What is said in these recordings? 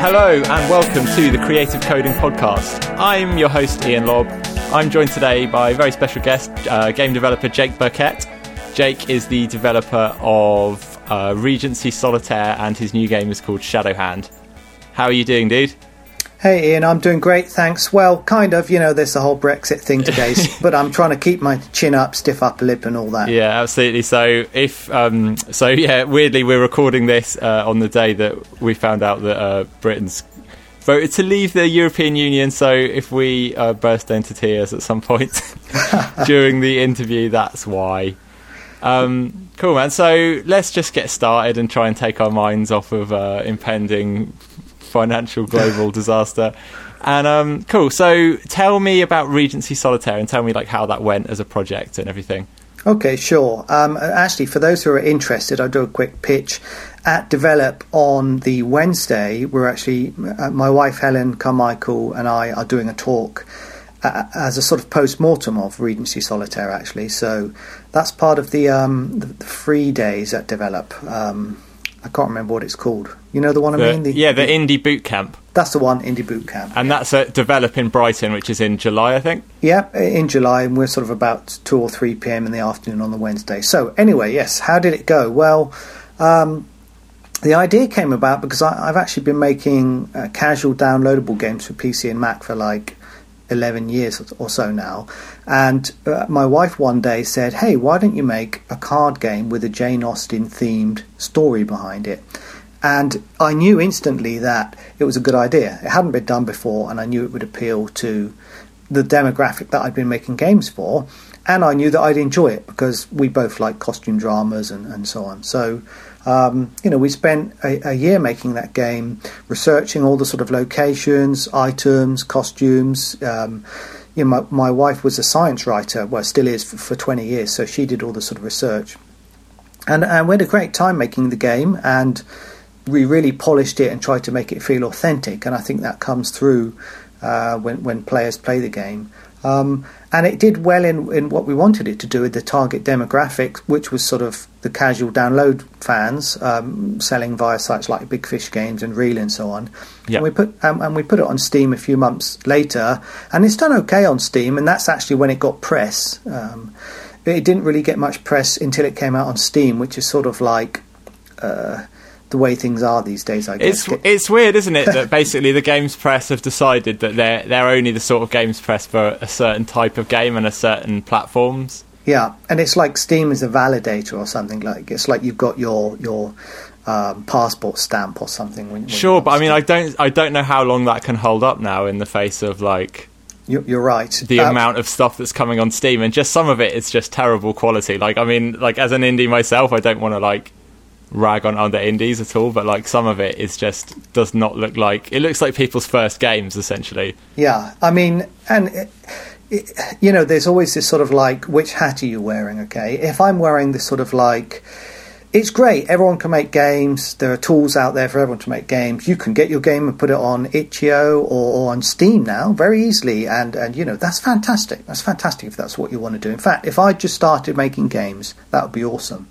Hello and welcome to the Creative Coding Podcast. I'm your host Iain Lobb. I'm joined today by a very special guest, uh, game developer Jake Birkett. Jake is the developer of uh, Regency Solitaire and his new game is called Shadowhand. How are you doing, dude? Hey Iain, I'm doing great, thanks. Well, kind of, you know, there's the whole Brexit thing today, but I'm trying to keep my chin up, stiff upper lip, and all that. Yeah, absolutely. So, if um, so, yeah, weirdly, we're recording this uh, on the day that we found out that uh, Britain's voted to leave the European Union. So, if we uh, burst into tears at some point during the interview, that's why. Um, cool, man. So, let's just get started and try and take our minds off of uh, impending financial global disaster. And um, cool. So tell me about Regency Solitaire and tell me like how that went as a project and everything. Okay, sure. Um, actually, for those who are interested, I'll do a quick pitch. At Develop on the Wednesday, we're actually, uh, my wife Helen Carmichael and I are doing a talk uh, as a sort of post mortem of Regency Solitaire, actually. So that's part of the, um, the, the free days at Develop. Um, I can't remember what it's called. You know the one the, I mean? The, yeah, the, the Indie Boot Camp. That's the one, Indie Boot Camp. And that's at Develop in Brighton, which is in July, I think. Yeah, in July, and we're sort of about two or three p.m. in the afternoon on the Wednesday. So anyway, yes, how did it go? Well. Um, the idea came about because I, have actually been making uh, casual downloadable games for PC and Mac for like 11 years or so now. And uh, my wife one day said, Hey, why don't you make a card game with a Jane Austen themed story behind it? And I knew instantly that it was a good idea. It hadn't been done before, and I knew it would appeal to the demographic that I'd been making games for. And I knew that I'd enjoy it because we both like costume dramas and, and so on. So um, you know, we spent a, a, year making that game, researching all the sort of locations, items, costumes. Um, you know, my, my, wife was a science writer, well, still is for, for, 20 years, so she did all the sort of research. And, and we had a great time making the game, and we really polished it and tried to make it feel authentic. And I think that comes through uh, when, when players play the game. Um, and it did well in, in what we wanted it to do with the target demographic, which was sort of the casual download fans um, selling via sites like Big Fish Games and Real and so on. Yep. And we put um, and we put it on Steam a few months later, and it's done okay on Steam. And that's actually when it got press. Um, it didn't really get much press until it came out on Steam, which is sort of like. Uh, the way things are these days. I guess it's it's weird, isn't it? that basically the games press have decided that they're they're only the sort of games press for a certain type of game and a certain platforms. Yeah, and it's like Steam is a validator or something like it's like you've got your your um, passport stamp or something. When, when sure, but I mean, I don't I don't know how long that can hold up now in the face of like. You're, right. The um, amount of stuff that's coming on Steam, and just some of it is just terrible quality. Like, I mean, like as an indie myself, I don't want to like rag on other indies at all, but like some of it is just does not look like it looks like people's first games essentially. Yeah, I mean, and it, you know, there's always this sort of like, which hat are you wearing? Okay, if I'm wearing this sort of like. It's great. Everyone can make games. There are tools out there for everyone to make games. You can get your game and put it on itch.io or, or on Steam now very easily, and and you know that's fantastic. That's fantastic if that's what you want to do. In fact, if I just started making games, that would be awesome.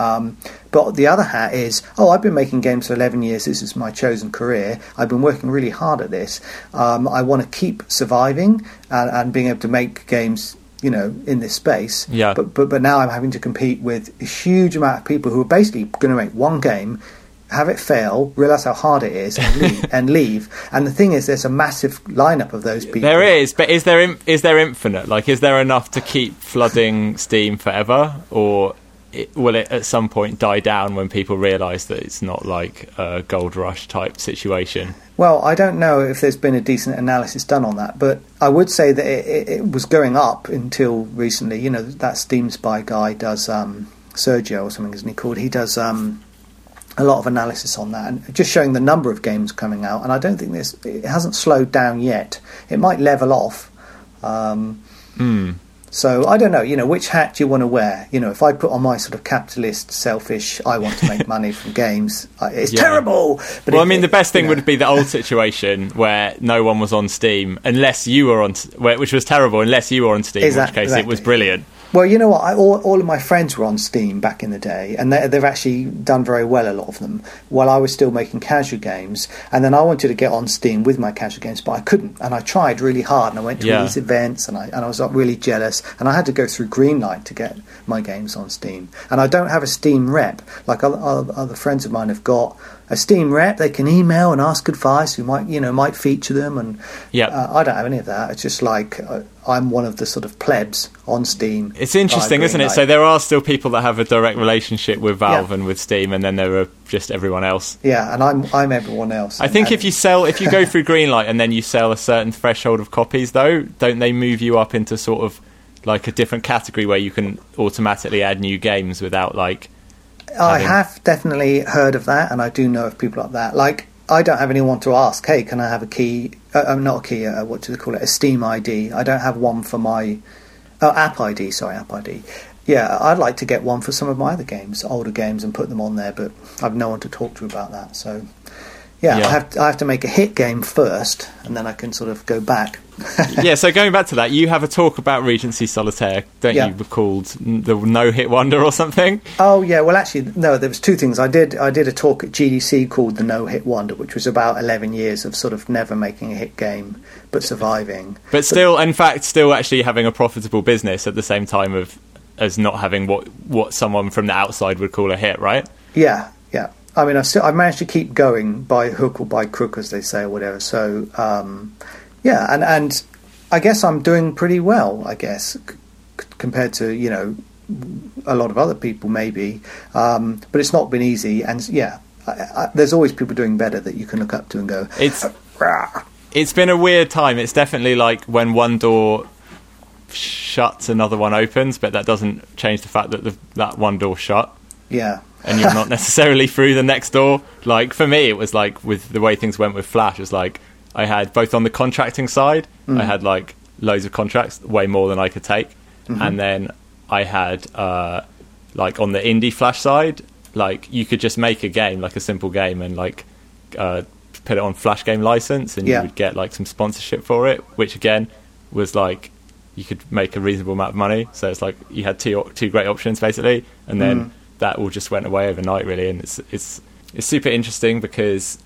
Um, but the other hat is, oh, I've been making games for 11 years. This is my chosen career. I've been working really hard at this. Um, I want to keep surviving and, and, being able to make games, you know, in this space. Yeah. But, but, but now I'm having to compete with a huge amount of people who are basically going to make one game have it fail, realize how hard it is, and leave, and leave. And the thing is, there's a massive lineup of those people. There is, but is there is there infinite? Like, is there enough to keep flooding Steam forever, or it, will it at some point die down when people realise that it's not like a gold rush type situation? Well, I don't know if there's been a decent analysis done on that, but I would say that it, it, it was going up until recently. You know, that Steam Spy guy does um, Sergio or something, isn't he called? He does um, a lot of analysis on that and just showing the number of games coming out. And I don't think this it hasn't slowed down yet. It might level off. Um, mm. So I don't know, you know, which hat do you want to wear? You know, if I put on my sort of capitalist, selfish, I want to make money from games, it's yeah. terrible. But well, I mean, the best thing know. would be the old situation where no one was on Steam unless you were on, which was terrible unless you were on Steam, exactly, in which case exactly. it was brilliant. Well, you know what? I, all, all of my friends were on Steam back in the day, and they, have actually done very well, a lot of them, while I was still making casual games. And then I wanted to get on Steam with my casual games, but I couldn't. And I tried really hard, and I went to yeah. all these events, and I, and I was like, really jealous. And I had to go through Greenlight to get my games on Steam. And I don't have a Steam rep, like other, other friends of mine have got a Steam rep. They can email and ask advice. We might, you know, might feature them. And yeah, uh, I don't have any of that. It's just like uh, I'm one of the sort of plebs on Steam. It's interesting, isn't it? So there are still people that have a direct relationship with Valve yeah. and with Steam, and then there are just everyone else. Yeah, and I'm I'm everyone else. I think and if you sell, if you go through Greenlight and then you sell a certain threshold of copies, though, don't they move you up into sort of like a different category where you can automatically add new games without like I have definitely heard of that, and I do know of people like that. Like, I don't have anyone to ask, hey, can I have a key? Uh, uh not a key, uh, what do they call it? A Steam ID. I don't have one for my. Oh, App ID, sorry, App ID. Yeah, I'd like to get one for some of my other games, older games, and put them on there, but I've no one to talk to about that. So, yeah, yeah. I, have to, I have to make a hit game first, and then I can sort of go back yeah, so going back to that, you have a talk about Regency Solitaire, don't yeah. you? Called the No Hit Wonder or something. Oh yeah, well actually no, there was two things. I did I did a talk at GDC called the No Hit Wonder, which was about eleven years of sort of never making a hit game but surviving. But still, but, in fact, still actually having a profitable business at the same time of as not having what what someone from the outside would call a hit, right? Yeah, yeah. I mean, I still I managed to keep going by hook or by crook, as they say, or whatever. So. Um, yeah, and and I guess I'm doing pretty well. I guess c- compared to you know a lot of other people maybe, um, but it's not been easy. And yeah, I, I, there's always people doing better that you can look up to and go. It's it's been a weird time. It's definitely like when one door shuts, another one opens, but that doesn't change the fact that the, that one door shut. Yeah. And you're not necessarily through the next door. Like for me, it was like with the way things went with Flash. It's like I had both on the contracting side, mm. I had like loads of contracts, way more than I could take, mm-hmm. and then I had uh, like on the indie flash side, like you could just make a game, like a simple game, and like uh, put it on flash game license, and yeah. you would get like some sponsorship for it, which again was like you could make a reasonable amount of money. So it's like you had two two great options basically, and then mm. That all just went away overnight, really, and it's it's it's super interesting because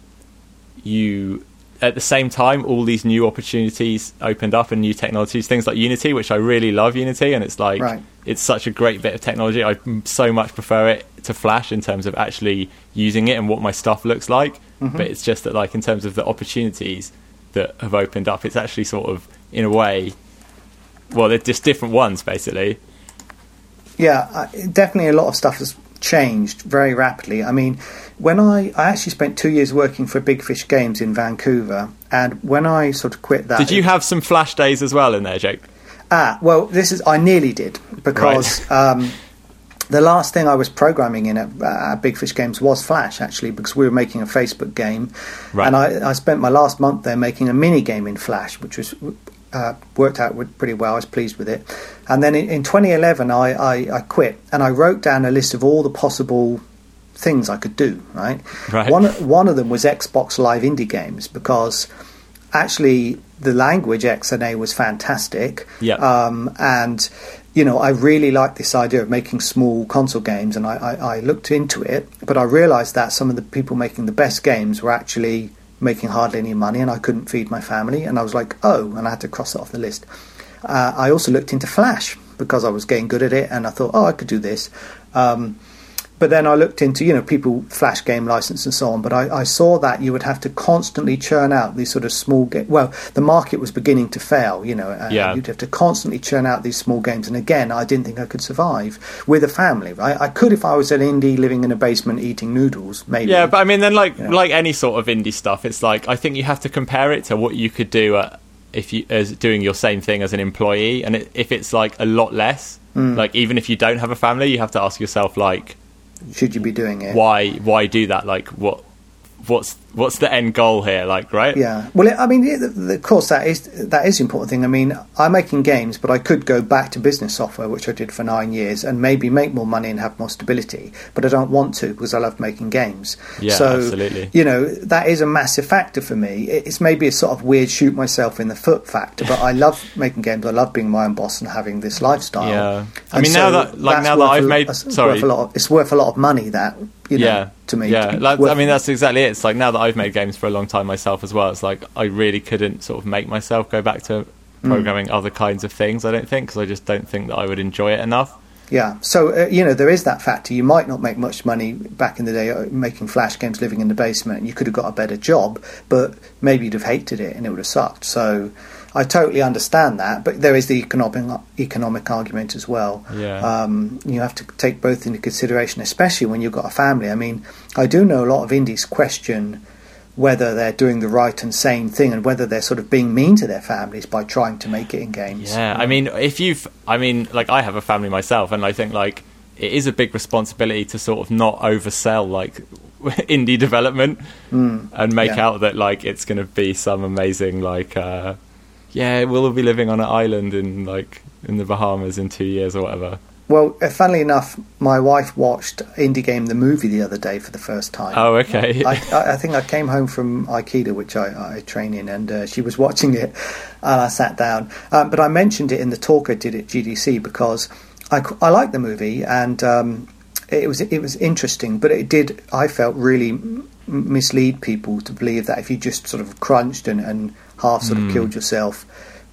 you at the same time, all these new opportunities opened up and new technologies, things like Unity, which I really love Unity, and it's like right. it's such a great bit of technology. I so much prefer it to Flash in terms of actually using it and what my stuff looks like. Mm-hmm. But it's just that, like, in terms of the opportunities that have opened up, it's actually sort of in a way, well, they're just different ones, basically. Yeah, definitely a lot of stuff has changed very rapidly. I mean, when I I actually spent two years working for Big Fish Games in Vancouver, and when I sort of quit that, did you have some flash days as well in there, Jake? Ah, well, this is I nearly did because. Right. Um, the last thing I was programming in at, at, Big Fish Games was Flash, actually, because we were making a Facebook game, right. and I, I, spent my last month there making a mini game in Flash, which was uh, worked out pretty well. I was pleased with it. And then in, in 2011, I, I, I, quit and I wrote down a list of all the possible things I could do. Right. right. One one of them was Xbox Live indie games because actually the language XNA was fantastic. Yeah. Um, and you know, I really liked this idea of making small console games, and I, I, I looked into it, but I realised that some of the people making the best games were actually making hardly any money and I couldn't feed my family. And I was like, oh, and I had to cross it off the list. Uh, I also looked into Flash because I was getting good at it and I thought, oh, I could do this. Um, but then I looked into, you know, people flash game license and so on. But I, I saw that you would have to constantly churn out these sort of small games. Well, the market was beginning to fail, you know. Uh, yeah. You'd have to constantly churn out these small games. And again, I didn't think I could survive with a family. Right? I could if I was an indie living in a basement eating noodles, maybe. Yeah, but I mean, then like you know. like any sort of indie stuff, it's like I think you have to compare it to what you could do at, if you as doing your same thing as an employee, and it, if it's like a lot less, mm. like even if you don't have a family, you have to ask yourself like should you be doing it? Why why do that? Like what what's what's the end goal here like right Yeah. Well, I mean, of course, that is that is the important thing. I mean, I'm making games, but I could go back to business software, which I did for nine years, and maybe make more money and have more stability. But I don't want to because I love making games. Yeah, so, absolutely. You know, that is a massive factor for me. It's maybe a sort of weird shoot myself in the foot factor, but I love making games. I love being my own boss and having this lifestyle. Yeah. I And mean, now that- like, now that I've a- made- sorry. worth a lot of, it's worth a lot of money. That you know, yeah to me, yeah like, i mean that's exactly it it's like now that i've made games for a long time myself as well it's like i really couldn't sort of make myself go back to Hmm. programming other kinds of things i don't think because i just don't think that i would enjoy it enough Yeah, so uh, you know there is that factor. You might not make much money back in the day uh, making flash games, living in the basement. You could have got a better job, but maybe you'd have hated it and it would have sucked. So I totally understand that, but there is the economic economic argument as well. Yeah. um, you have to take both into consideration, especially when you've got a family. I mean, I do know a lot of indies question whether they're doing the right and sane thing and whether they're sort of being mean to their families by trying to make it in games. Yeah, I mean, if you've, I mean, like I have a family myself, and I think like it is a big responsibility to sort of not oversell like indie development and make yeah. out that like it's going to be some amazing like, uh, yeah, we'll all be living on an island in like in the Bahamas in two years or whatever. Well, uh, funnily enough, my wife watched Indie Game the movie the other day for the first time. Oh, okay. I, I I think I came home from Aikido, which I, I train in, and uh, she was watching it, and I sat down. Um, but I mentioned it in the talk I did at GDC because I, I like the movie, and um, it was it was interesting, but it did I felt really mislead people to believe that if you just sort of crunched and, and half sort of killed yourself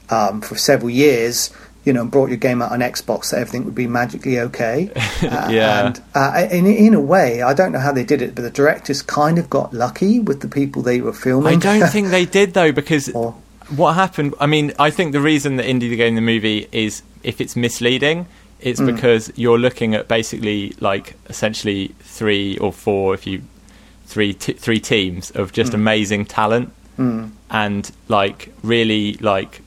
um, for several years. You know, and brought your game out on Xbox, that everything would be magically okay. Uh, Yeah. And uh, in in a way, I don't know how they did it, but the directors kind of got lucky with the people they were filming. I don't think they did though, because Or- what happened? I mean, I think the reason that Indie the Game the movie is if it's misleading, it's Mm. because you're looking at basically like essentially three or four, if you three t- three teams of Mm. just amazing talent and like really like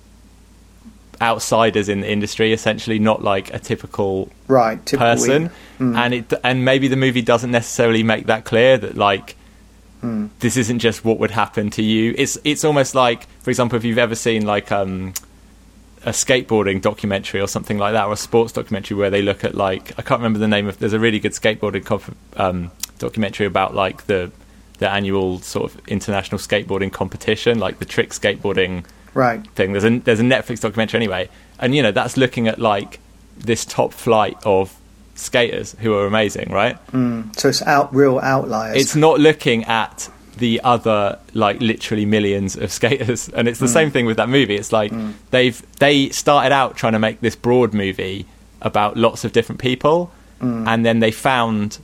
outsiders in the industry, essentially not like a typical right typical person Mm. and it and maybe the movie doesn't necessarily make that clear that like Mm. this isn't just what would happen to you it's it's almost like for example if you've ever seen like um a skateboarding documentary or something like that or a sports documentary where they look at like I can't remember the name of there's a really good skateboarding um, documentary about like the the annual sort of international skateboarding competition like the trick skateboarding right thing. There's a there's a Netflix documentary anyway, and you know that's looking at like this top flight of skaters who are amazing, right? Mm. so it's out real outliers It's not looking at the other like literally millions of skaters, and it's the mm. same thing with that movie. It's like mm. they've they started out trying to make this broad movie about lots of different people, mm. and then they found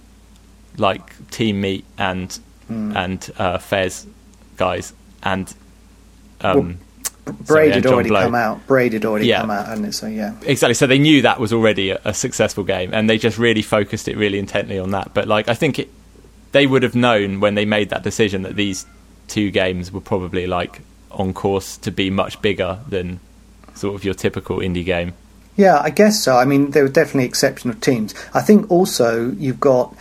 like Team Meat and and uh, Fez guys and. Um, sorry, braid had already Blow. come out braid had already Yeah. come out and so yeah exactly so they knew that was already a, a successful game and they just really focused it really intently on that but like i think it, they would have known when they made that decision that these two games were probably like on course to be much bigger than sort of your typical indie game Yeah, I guess so. I mean, there were definitely exceptional teams. I think also you've got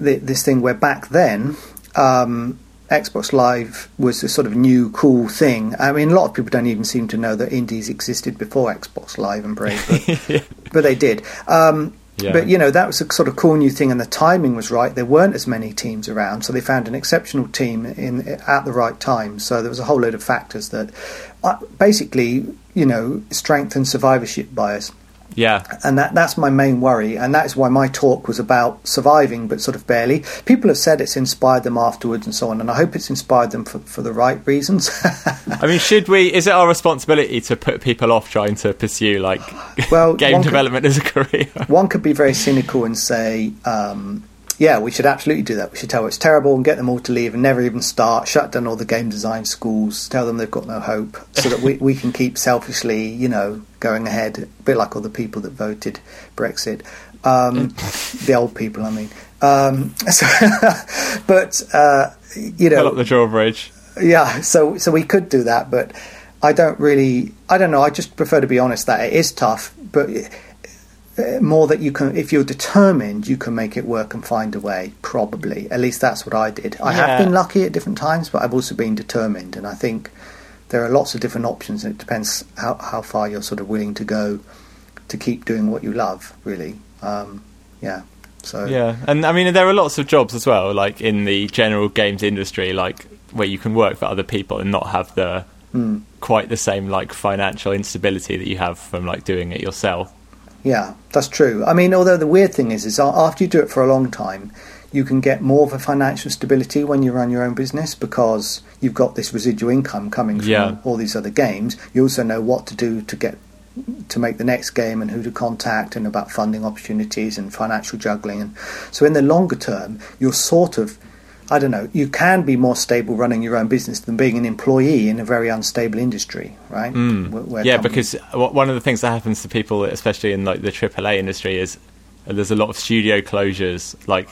the, this thing where back then um, Xbox Live was a sort of new cool thing. I mean, a lot of people don't even seem to know that indies existed before Xbox Live and Braid, but, but they did. Um, Yeah. But you know that was a sort of cool new thing, and the timing was right. There weren't as many teams around, so they found an exceptional team in at the right time. So there was a whole load of factors that, uh, basically, you know, strengthened survivorship bias yeah and that that's my main worry, and that is why my talk was about surviving, but sort of barely. People have said it's inspired them afterwards and so on, and I hope it's inspired them for, for the right reasons. i mean should we is it our responsibility to put people off trying to pursue like Well, game one could- development as a career One could be very cynical and say, um, "Yeah, we should absolutely do that. We should tell it's terrible and get them all to leave and never even start. Shut down all the game design schools. Tell them they've got no hope, so that we we can keep selfishly, you know, going ahead. A bit like all the people that voted Brexit, um, the old people, I mean. Um, so, but uh, you Pull know, up the drawbridge yeah, so so we could do that, but I don't really. I don't know. I just prefer to be honest that it is tough, but uh, more that you can, if you're determined, you can make it work and find a way. Probably, at least that's what I did. I Yeah. have been lucky at different times, but I've also been determined, and I think there are lots of different options. And it depends how how far you're sort of willing to go to keep doing what you love. Really, um, yeah. So Yeah, and I mean there are lots of jobs as well, like in the general games industry, like where you can work for other people and not have the Hmm. quite the same like financial instability that you have from like doing it yourself. Yeah, that's true. I mean, although the weird thing is, is after you do it for a long time, you can get more of a financial stability when you run your own business because you've got this residual income coming from Yeah. all these other games. You also know what to do to get to make the next game and who to contact and about funding opportunities and financial juggling. And so, in the longer term, you're sort of I don't know. You can be more stable running your own business than being an employee in a very unstable industry, right? Where- where Mm. yeah, companies- because one of the things that happens to people, especially in like the AAA industry, is uh, there's a lot of studio closures. Like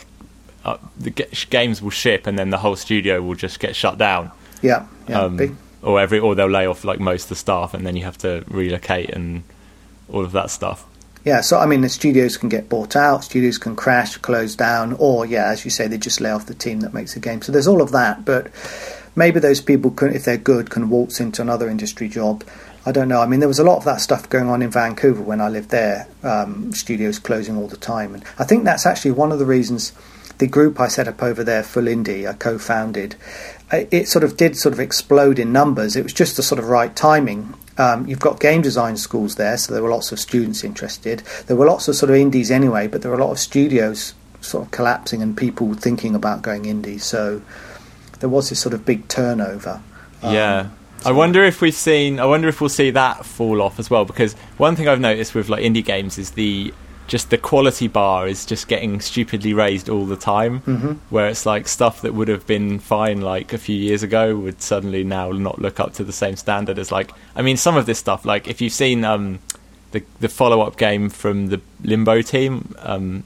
uh, the g- games will ship, and then the whole studio will just get shut down. yeah, yeah, um, big, or every or they'll lay off like most of the staff, and then you have to relocate and all of that stuff. Yeah, so I mean, the studios can get bought out, studios can crash, close down, or yeah, as you say, they just lay off the team that makes the game. So there's all of that, but maybe those people, can, if they're good, can waltz into another industry job. I don't know. I mean, there was a lot of that stuff going on in Vancouver when I lived there. Um, studios closing all the time, and I think that's actually one of the reasons the group I set up over there, Full Indie, I co-founded. It sort of did sort of explode in numbers. It was just the sort of right timing. Um, you've got game design schools there, so there were lots of students interested. There were lots of sort of indies anyway, but there were a lot of studios sort of collapsing and people thinking about going indie. So there was this sort of big turnover. Um, yeah. I wonder if we've seen. I wonder if we'll see that fall off as well. Because one thing I've noticed with like indie games is the just the quality bar is just getting stupidly raised all the time. Mm-hmm. Where it's like stuff that would have been fine like a few years ago would suddenly now not look up to the same standard as like. I mean, some of this stuff like if you've seen um, the the follow up game from the Limbo team. Um,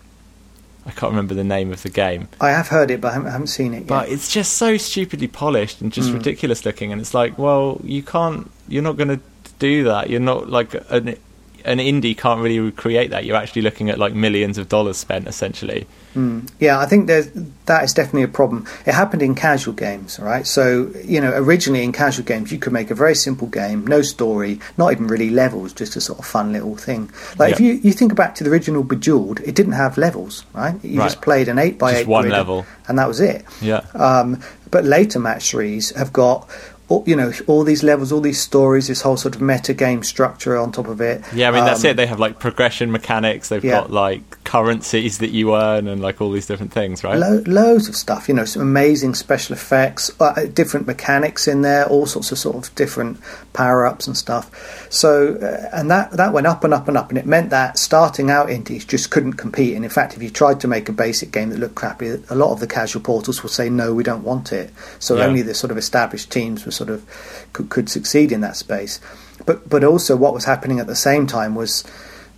I can't remember the name of the game. I have heard it, but I haven't, I haven't seen it yet. But it's just so stupidly polished and Mm. just ridiculous looking, and it's like, well, you can't, you're not going to do that. You're not like an an indie can't really recreate that. You're actually looking at like millions of dollars spent essentially. Mm. Yeah, I think there's, that is definitely a problem. It happened in casual games, right? So, you know, originally in casual games, you could make a very simple game, no story, not even really levels, just a sort of fun little thing. Like if you, you think back to the original Bejeweled, it didn't have levels, right? You Right. just played an 8 by Just 8 one grid level. and that was it. Yeah. Um, but later match threes have got, all, you know, all these levels, all these stories, this whole sort of meta game structure on top of it. Yeah, I mean that's Um, it. They have like progression mechanics. They've Yeah. got like currencies that you earn and like all these different things, right? Lo- loads of stuff, you know, some amazing special effects, uh, different mechanics in there, all sorts of sort of different power ups and stuff. So, uh, and that that went up and up and up, and it meant that starting out indies just couldn't compete. And in fact, if you tried to make a basic game that looked crappy, a lot of the casual portals would say, "No, we don't want it." So Yeah. only the sort of established teams were sort of could, could succeed in that space. But but also what was happening at the same time was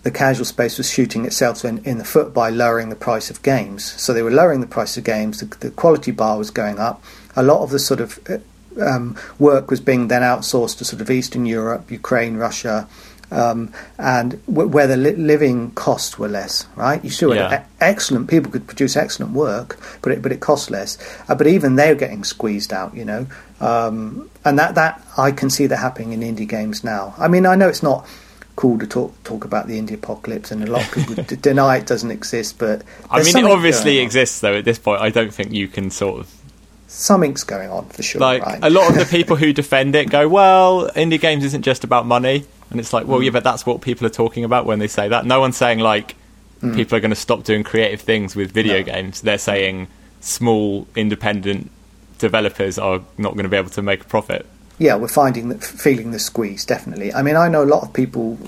the casual space was shooting itself in, in the foot by lowering the price of games. So they were lowering the price of games. The, the quality bar was going up. A lot of the sort of uh, um, work was being then outsourced to sort of Eastern Europe, Ukraine, Russia, um, and w- where the li- living costs were less. Right? You still had Yeah. e- excellent people could produce excellent work, but it but it cost less. Uh, but even they're getting squeezed out. You know, um, and that that I can see that happening in indie games now. I mean, I know it's not cool to talk talk about the indie apocalypse, and a lot of people d- deny it doesn't exist. But I mean, it obviously exists though. At this point, I don't think you can sort of Something's going on for sure. like right? a lot of the people who defend it go, well, indie games isn't just about money, and it's like, well, Mm. yeah, but that's what people are talking about when they say that. No one's saying like Mm. people are going to stop doing creative things with video No. games. They're saying small independent developers are not going to be able to make a profit. yeah, we're finding that feeling the squeeze definitely. I mean, I know a lot of people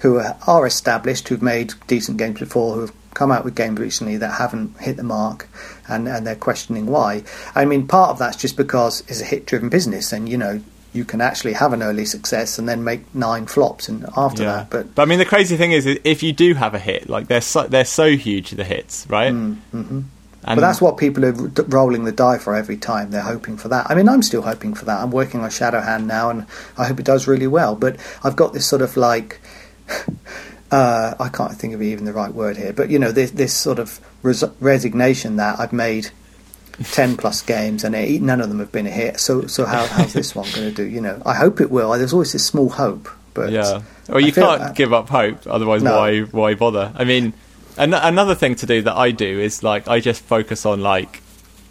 who are, are established who've made decent games before who have come out with games recently that haven't hit the mark, and and they're questioning why. I mean, part of that's just because it's a hit-driven business, and you know. You can actually have an early success and then make nine flops, and after that, but I mean, the crazy thing is, if you do have a hit, like they're so, they're so huge, the hits, right? Mm-hmm. And But that's what people are rolling the die for every time. They're hoping for that. I mean, I'm still hoping for that. I'm working on Shadowhand now, and I hope it does really well. But I've got this sort of like uh, I can't think of even the right word here, but you know, this, this sort of res- resignation that I've made ten plus games and it, none of them have been a hit. So, so how, how's this one going to do? You know, I hope it will. There's always this small hope, but yeah. Well, you can't give up hope, otherwise, no. why why bother? I mean, an- another thing to do that I do is like I just focus on like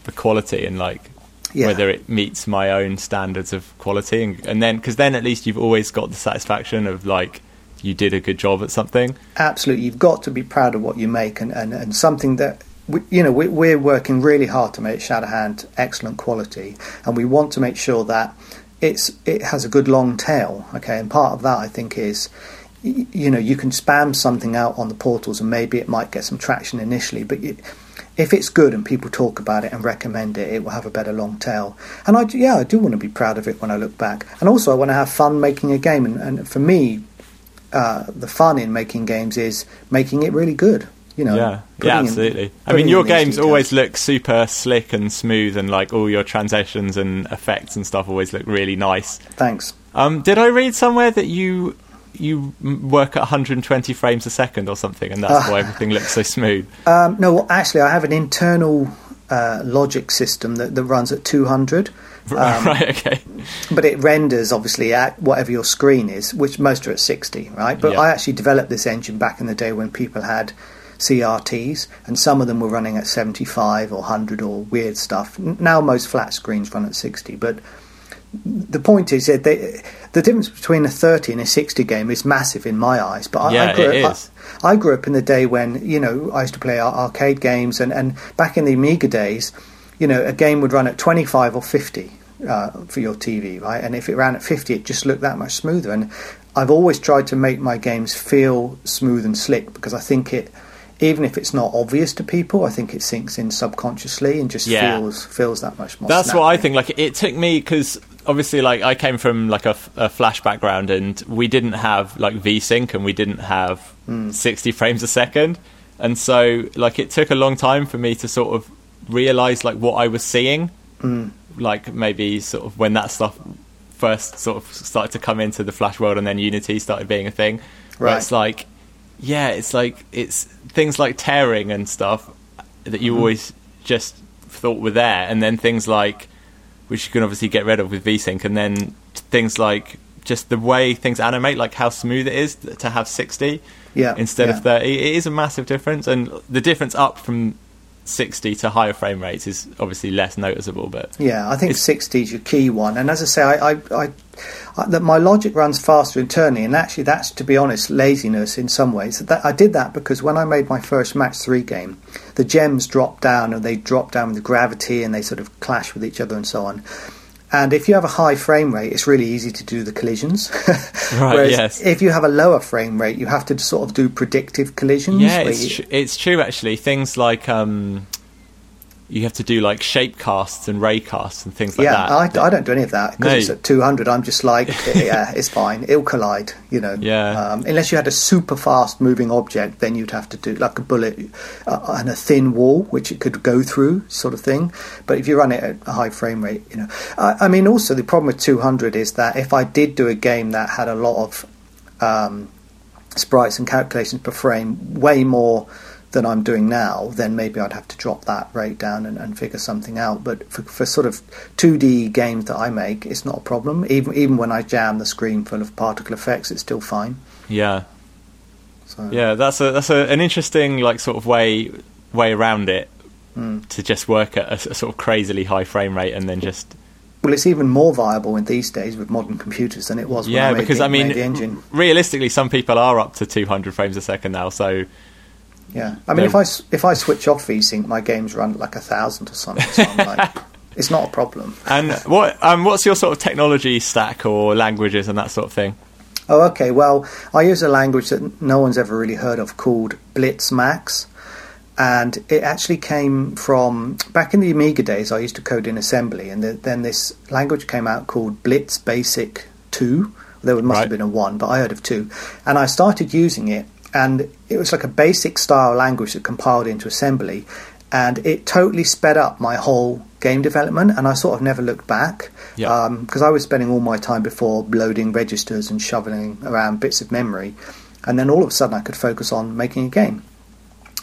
the quality and like yeah. whether it meets my own standards of quality, and, and then because then at least you've always got the satisfaction of like you did a good job at something. Absolutely, you've got to be proud of what you make, and, and, and something that we, you know we, we're working really hard to make Shadowhand excellent quality, and we want to make sure that it's it has a good long tail. Okay, and part of that I think is you know you can spam something out on the portals and maybe it might get some traction initially but you, if it's good and people talk about it and recommend it, it will have a better long tail. And I, yeah, I do want to be proud of it when I look back. And also, I want to have fun making a game. And, and for me, uh, the fun in making games is making it really good. You know, yeah, yeah, absolutely. In, I mean, your games always look super slick and smooth, and like all your transitions and effects and stuff always look really nice. Thanks. Um, did I read somewhere that you you work at 120 frames a second or something, and that's uh, why everything looks so smooth. Um, no, well, actually, I have an internal uh, logic system that, that runs at 200. Um, right, okay. But it renders obviously at whatever your screen is, which most are at 60, right? But yeah. I actually developed this engine back in the day when people had CRTs, and some of them were running at 75 or 100 or weird stuff. Now most flat screens run at 60, but the point is that they, the difference between a 30 and a 60 game is massive in my eyes. But I, yeah, I, grew it up, is. I, I, grew up in the day when you know I used to play arcade games, and, and back in the Amiga days, you know, a game would run at 25 or 50 uh, for your TV, right? And if it ran at 50, it just looked that much smoother. And I've always tried to make my games feel smooth and slick because I think it even if it's not obvious to people, I think it sinks in subconsciously and just yeah. feels feels that much more. That's snappy. what I think. Like it took me because obviously, like I came from like a, a, Flash background, and we didn't have like VSync, and we didn't have mm. sixty frames a second, and so like it took a long time for me to sort of realize like what I was seeing. Mm. Like maybe sort of when that stuff first sort of started to come into the Flash world, and then Unity started being a thing. Right. It's like yeah, it's like it's things like tearing and stuff that you mm-hmm. always just thought were there, and then things like which you can obviously get rid of with VSync, and then things like just the way things animate, like how smooth it is to have 60 yeah, instead yeah. of 30. It is a massive difference, and the difference up from 60 to higher frame rates is obviously less noticeable. But yeah, I think 60 is your key one. And as I say, I, I, I, I that my logic runs faster internally, and actually, that's to be honest, laziness in some ways. That I did that because when I made my first Match Three game, the gems drop down and they drop down with the gravity, and they sort of clash with each other and so on. And if you have a high frame rate, it's really easy to do the collisions. right, Whereas yes. if you have a lower frame rate, you have to sort of do predictive collisions. Yeah, it's, you... tr- it's true actually. Things like um, you have to do like shape casts and ray casts and things like yeah, that. Yeah, I, I, don't do any of that because no. it's at 200. I'm just like, yeah, it's fine. It'll collide, you know. Yeah. Um, unless you had a super fast moving object, then you'd have to do like a bullet uh, and a thin wall, which it could go through, sort of thing. But if you run it at a high frame rate, you know. I, I mean, also the problem with 200 is that if I did do a game that had a lot of um, sprites and calculations per frame, way more than I'm doing now, then maybe I'd have to drop that rate down and, and figure something out. But for, for, sort of 2D games that I make, it's not a problem. Even even when I jam the screen full of particle effects, it's still fine. Yeah. So. Yeah, that's a that's a, an interesting like sort of way way around it mm. to just work at a, a sort of crazily high frame rate and then just well, it's even more viable in these days with modern computers than it was. yeah, I because the, I mean, realistically, some people are up to 200 frames a second now. So yeah, I mean, if I if I switch off VSync, my games run like a thousand or something. So like, it's not a problem. And what um, what's your sort of technology stack or languages and that sort of thing? Oh, okay. Well, I use a language that no one's ever really heard of called BlitzMax. And it actually came from back in the Amiga days. I used to code in assembly, and the, then this language came out called Blitz Basic Two. There must right. have been a one, but I heard of two, and I started using it and it was like a basic style language that compiled into assembly and it totally sped up my whole game development and i sort of never looked back because yeah. um, i was spending all my time before loading registers and shoveling around bits of memory and then all of a sudden I could focus on making a game.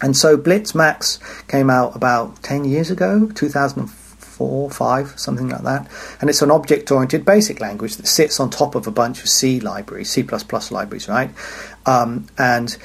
And so Blitz Max came out about 10 years ago, 2004, 5, something like that. And it's an object oriented basic language that sits on top of a bunch of C libraries, C libraries, right? Um, and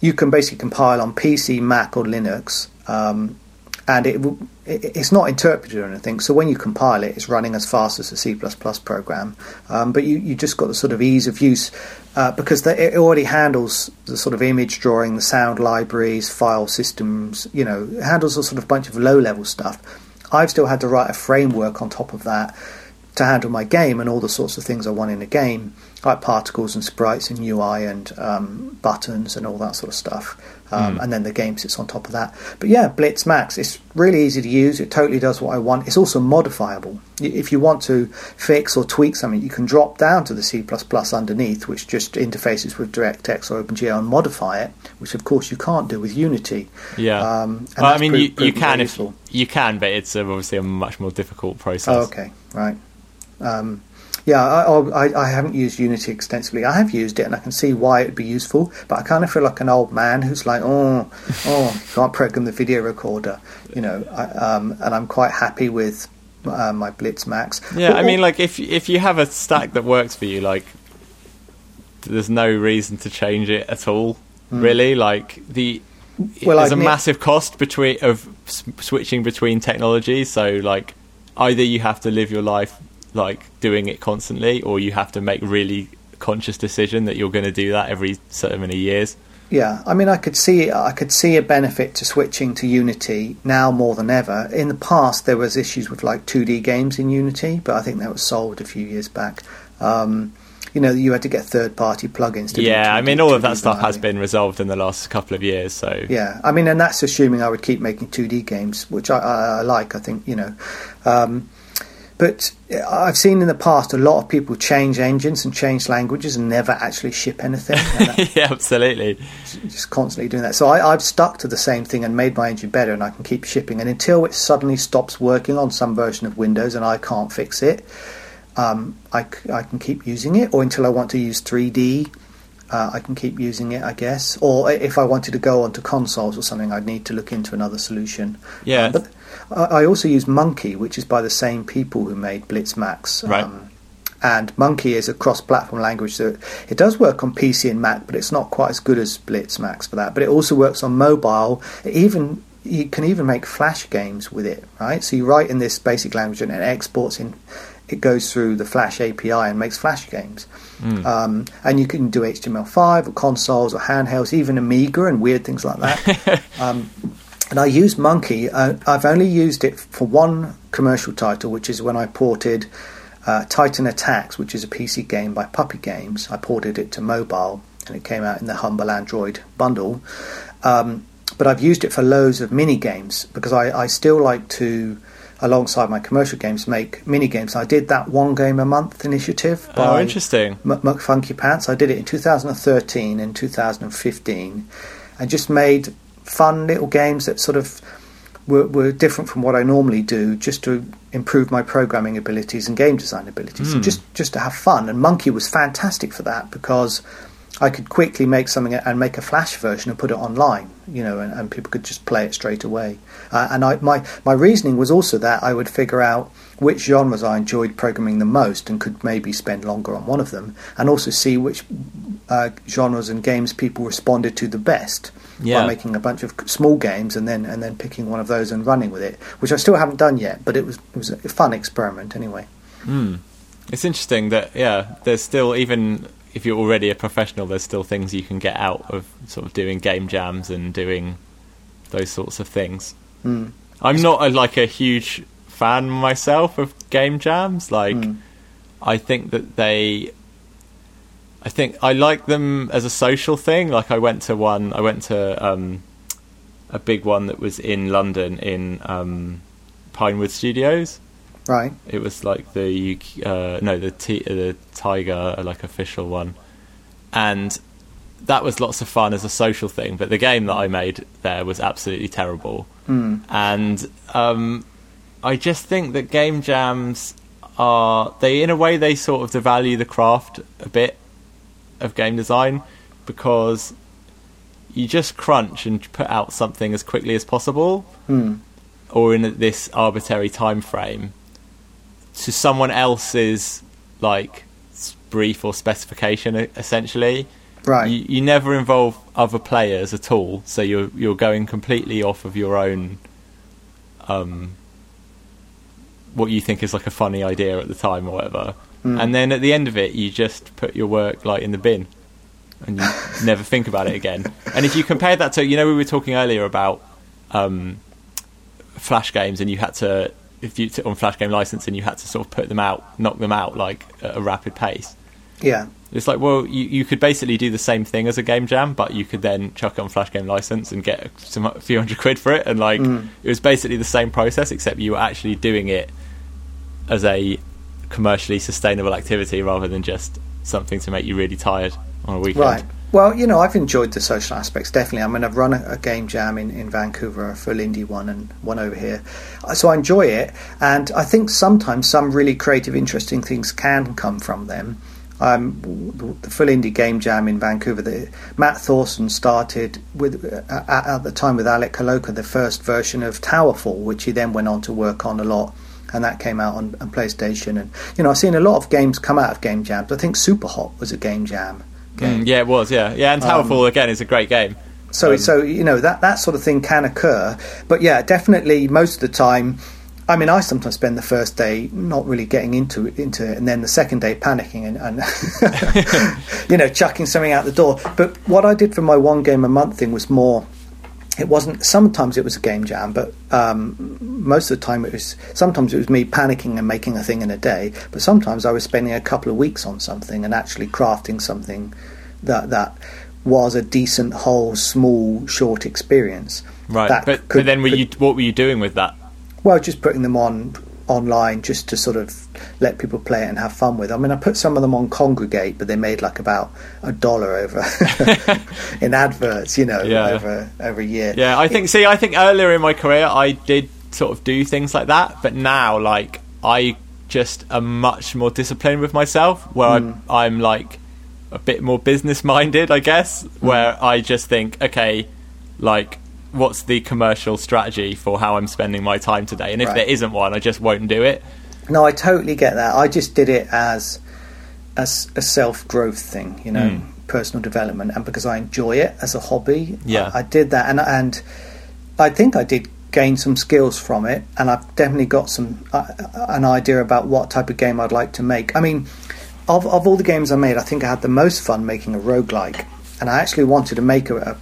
you can basically compile on PC, Mac, or Linux. Um, and it, it's not interpreted or anything. So when you compile it, it's running as fast as a C++ program. Um, but you, you just got the sort of ease of use uh, because the, it already handles the sort of image drawing, the sound libraries, file systems. You know, it handles a sort of bunch of low level stuff. I've still had to write a framework on top of that to handle my game and all the sorts of things I want in a game, like particles and sprites and UI and um, buttons and all that sort of stuff. Um, mm. And then the game sits on top of that. But yeah, Blitz Max, it's really easy to use. It totally does what I want. It's also modifiable. If you want to fix or tweak something, you can drop down to the C underneath, which just interfaces with DirectX or OpenGL and modify it, which of course you can't do with Unity. Yeah. Um, well, I mean, you, you can if you can, but it's obviously a much more difficult process. Oh, okay, right. Um, yeah, I, I, I, haven't used Unity extensively. I have used it, and I can see why it'd be useful. But I kind of feel like an old man who's like, oh, oh, can't program the video recorder, you know. I, um, and I'm quite happy with uh, my Blitz Max. Yeah, I mean, like if if you have a stack that works for you, like there's no reason to change it at all. Mm. Really, like the well, there's a massive cost between of switching between technologies. So like either you have to live your life like doing it constantly, or you have to make really conscious decision that you're going to do that every so many years. Yeah, I mean, I could see I could see a benefit to switching to Unity now more than ever. In the past, there was issues with like 2D games in Unity, but I think that was solved a few years back. Um, you know, you had to get third-party plugins. to Yeah, I mean, all of that stuff has been resolved in the last couple of years. So yeah, I mean, and that's assuming I would keep making 2D games, which I, I, I like. I think you know. Um, but I've seen in the past a lot of people change engines and change languages and never actually ship anything. yeah, absolutely. Just constantly doing that. So I, have stuck to the same thing and made my engine better, and I can keep shipping. And until it suddenly stops working on some version of Windows and I can't fix it, um, I, I can keep using it. Or until I want to use 3D, uh, I can keep using it, I guess. Or if I wanted to go onto consoles or something, I'd need to look into another solution. Yeah. Um, but I also use Monkey, which is by the same people who made Blitz Max. Right. Um, and Monkey is a cross-platform language, so it does work on PC and Mac, but it's not quite as good as Blitz Max for that. But it also works on mobile. It even you can even make Flash games with it, right? So you write in this basic language and it exports in. It goes through the Flash API and makes Flash games. Mm. Um, and you can do HTML5 or consoles or handhelds, even Amiga and weird things like that. um, and I use Monkey. Uh, I've only used it for one commercial title, which is when I ported uh, Titan Attacks, which is a PC game by Puppy Games. I ported it to mobile, and it came out in the Humble Android bundle. Um, but I've used it for loads of mini games because I, I, still like to, alongside my commercial games, make mini games. I did that one game a month initiative. oh, interesting. M- Funky Pants. I did it in 2013 and 2015, and just made fun little games that sort of were, were, different from what I normally do, just to improve my programming abilities and game design abilities, mm. just just to have fun. And Monkey was fantastic for that because I could quickly make something and make a Flash version and put it online, you know, and, and people could just play it straight away. Uh, and I, my my reasoning was also that I would figure out which genres I enjoyed programming the most and could maybe spend longer on one of them, and also see which uh, genres and games people responded to the best yeah. by making a bunch of small games and then and then picking one of those and running with it, which I still haven't done yet, but it was it was a fun experiment anyway. Mm. It's interesting that yeah, there's still even if you're already a professional, there's still things you can get out of sort of doing game jams and doing those sorts of things. Mm. I'm not a, like a huge fan myself of game jams. Like, mm. I think that they I think I like them as a social thing. Like I went to one, I went to um, a big one that was in London in um, Pinewood Studios. Right. It was like the uh, no the t- the Tiger like official one, and that was lots of fun as a social thing. But the game that I made there was absolutely terrible, mm. and um, I just think that game jams are they in a way they sort of devalue the craft a bit of game design because you just crunch and put out something as quickly as possible, Hmm. or in this arbitrary time frame, to someone else's like brief or specification, essentially. Right. You, you never involve other players at all, so you're you're going completely off of your own, um, what you think is like a funny idea at the time or whatever, Mm. and then at the end of it, you just put your work like in the bin, and you never think about it again. And if you compare that to, you know, we were talking earlier about um, flash games, and you had to if you took on flash game license, and you had to sort of put them out, knock them out like at a rapid pace. Yeah. It's like, well, you, you could basically do the same thing as a game jam, but you could then chuck it on Flash Game license and get some a few hundred quid for it, and like Mm. it was basically the same process, except you were actually doing it as a commercially sustainable activity rather than just something to make you really tired on a weekend. Right. Well, you know, I've enjoyed the social aspects definitely. I mean, I've run a, a game jam in, in Vancouver, a full indie one, and one over here. Uh, So I enjoy it, and I think sometimes some really creative, interesting things can come from them. Um, the full indie game jam in Vancouver, the, Matt Thorson started with uh, at, at the time with Alec Holowka the first version of Towerfall, which he then went on to work on a lot and that came out on, on PlayStation. And you know, I've seen a lot of games come out of game jams. I think Super Hot was a game jam. game. Mm, yeah, it was. Yeah, yeah, and Towerfall again is a great game. So, Um, so you know that that sort of thing can occur, but yeah, definitely most of the time. I mean, I sometimes spend the first day not really getting into it, into it, and then the second day panicking and, and you know chucking something out the door. But what I did for my one game a month thing was more. It wasn't. Sometimes it was a game jam, but um, most of the time it was. Sometimes it was me panicking and making a thing in a day, but sometimes I was spending a couple of weeks on something and actually crafting something that that was a decent, whole, small, short experience. Right, but, could- but then were could- you what were you doing with that? Well, just putting them on online just to sort of let people play it and have fun with. I mean, I put some of them on Kongregate, but they made like about a dollar over in adverts, you know, Yeah. over over a year. Yeah, I think. See, I think earlier in my career, I did sort of do things like that, but now, like, I just am much more disciplined with myself. Where I'm, I'm like a bit more business minded, I guess. Hmm. Where I just think, okay, like, what's the commercial strategy for how I'm spending my time today? And if Right. there isn't one, I just won't do it. No, I totally get that. I just did it as as a self growth thing, you know, Mm. personal development, and because I enjoy it as a hobby. Yeah. I, I did that, and and I think I did gain some skills from it, and I've definitely got some uh, an idea about what type of game I'd like to make. I mean, of of all the games I made, I think I had the most fun making a roguelike, and I actually wanted to make a,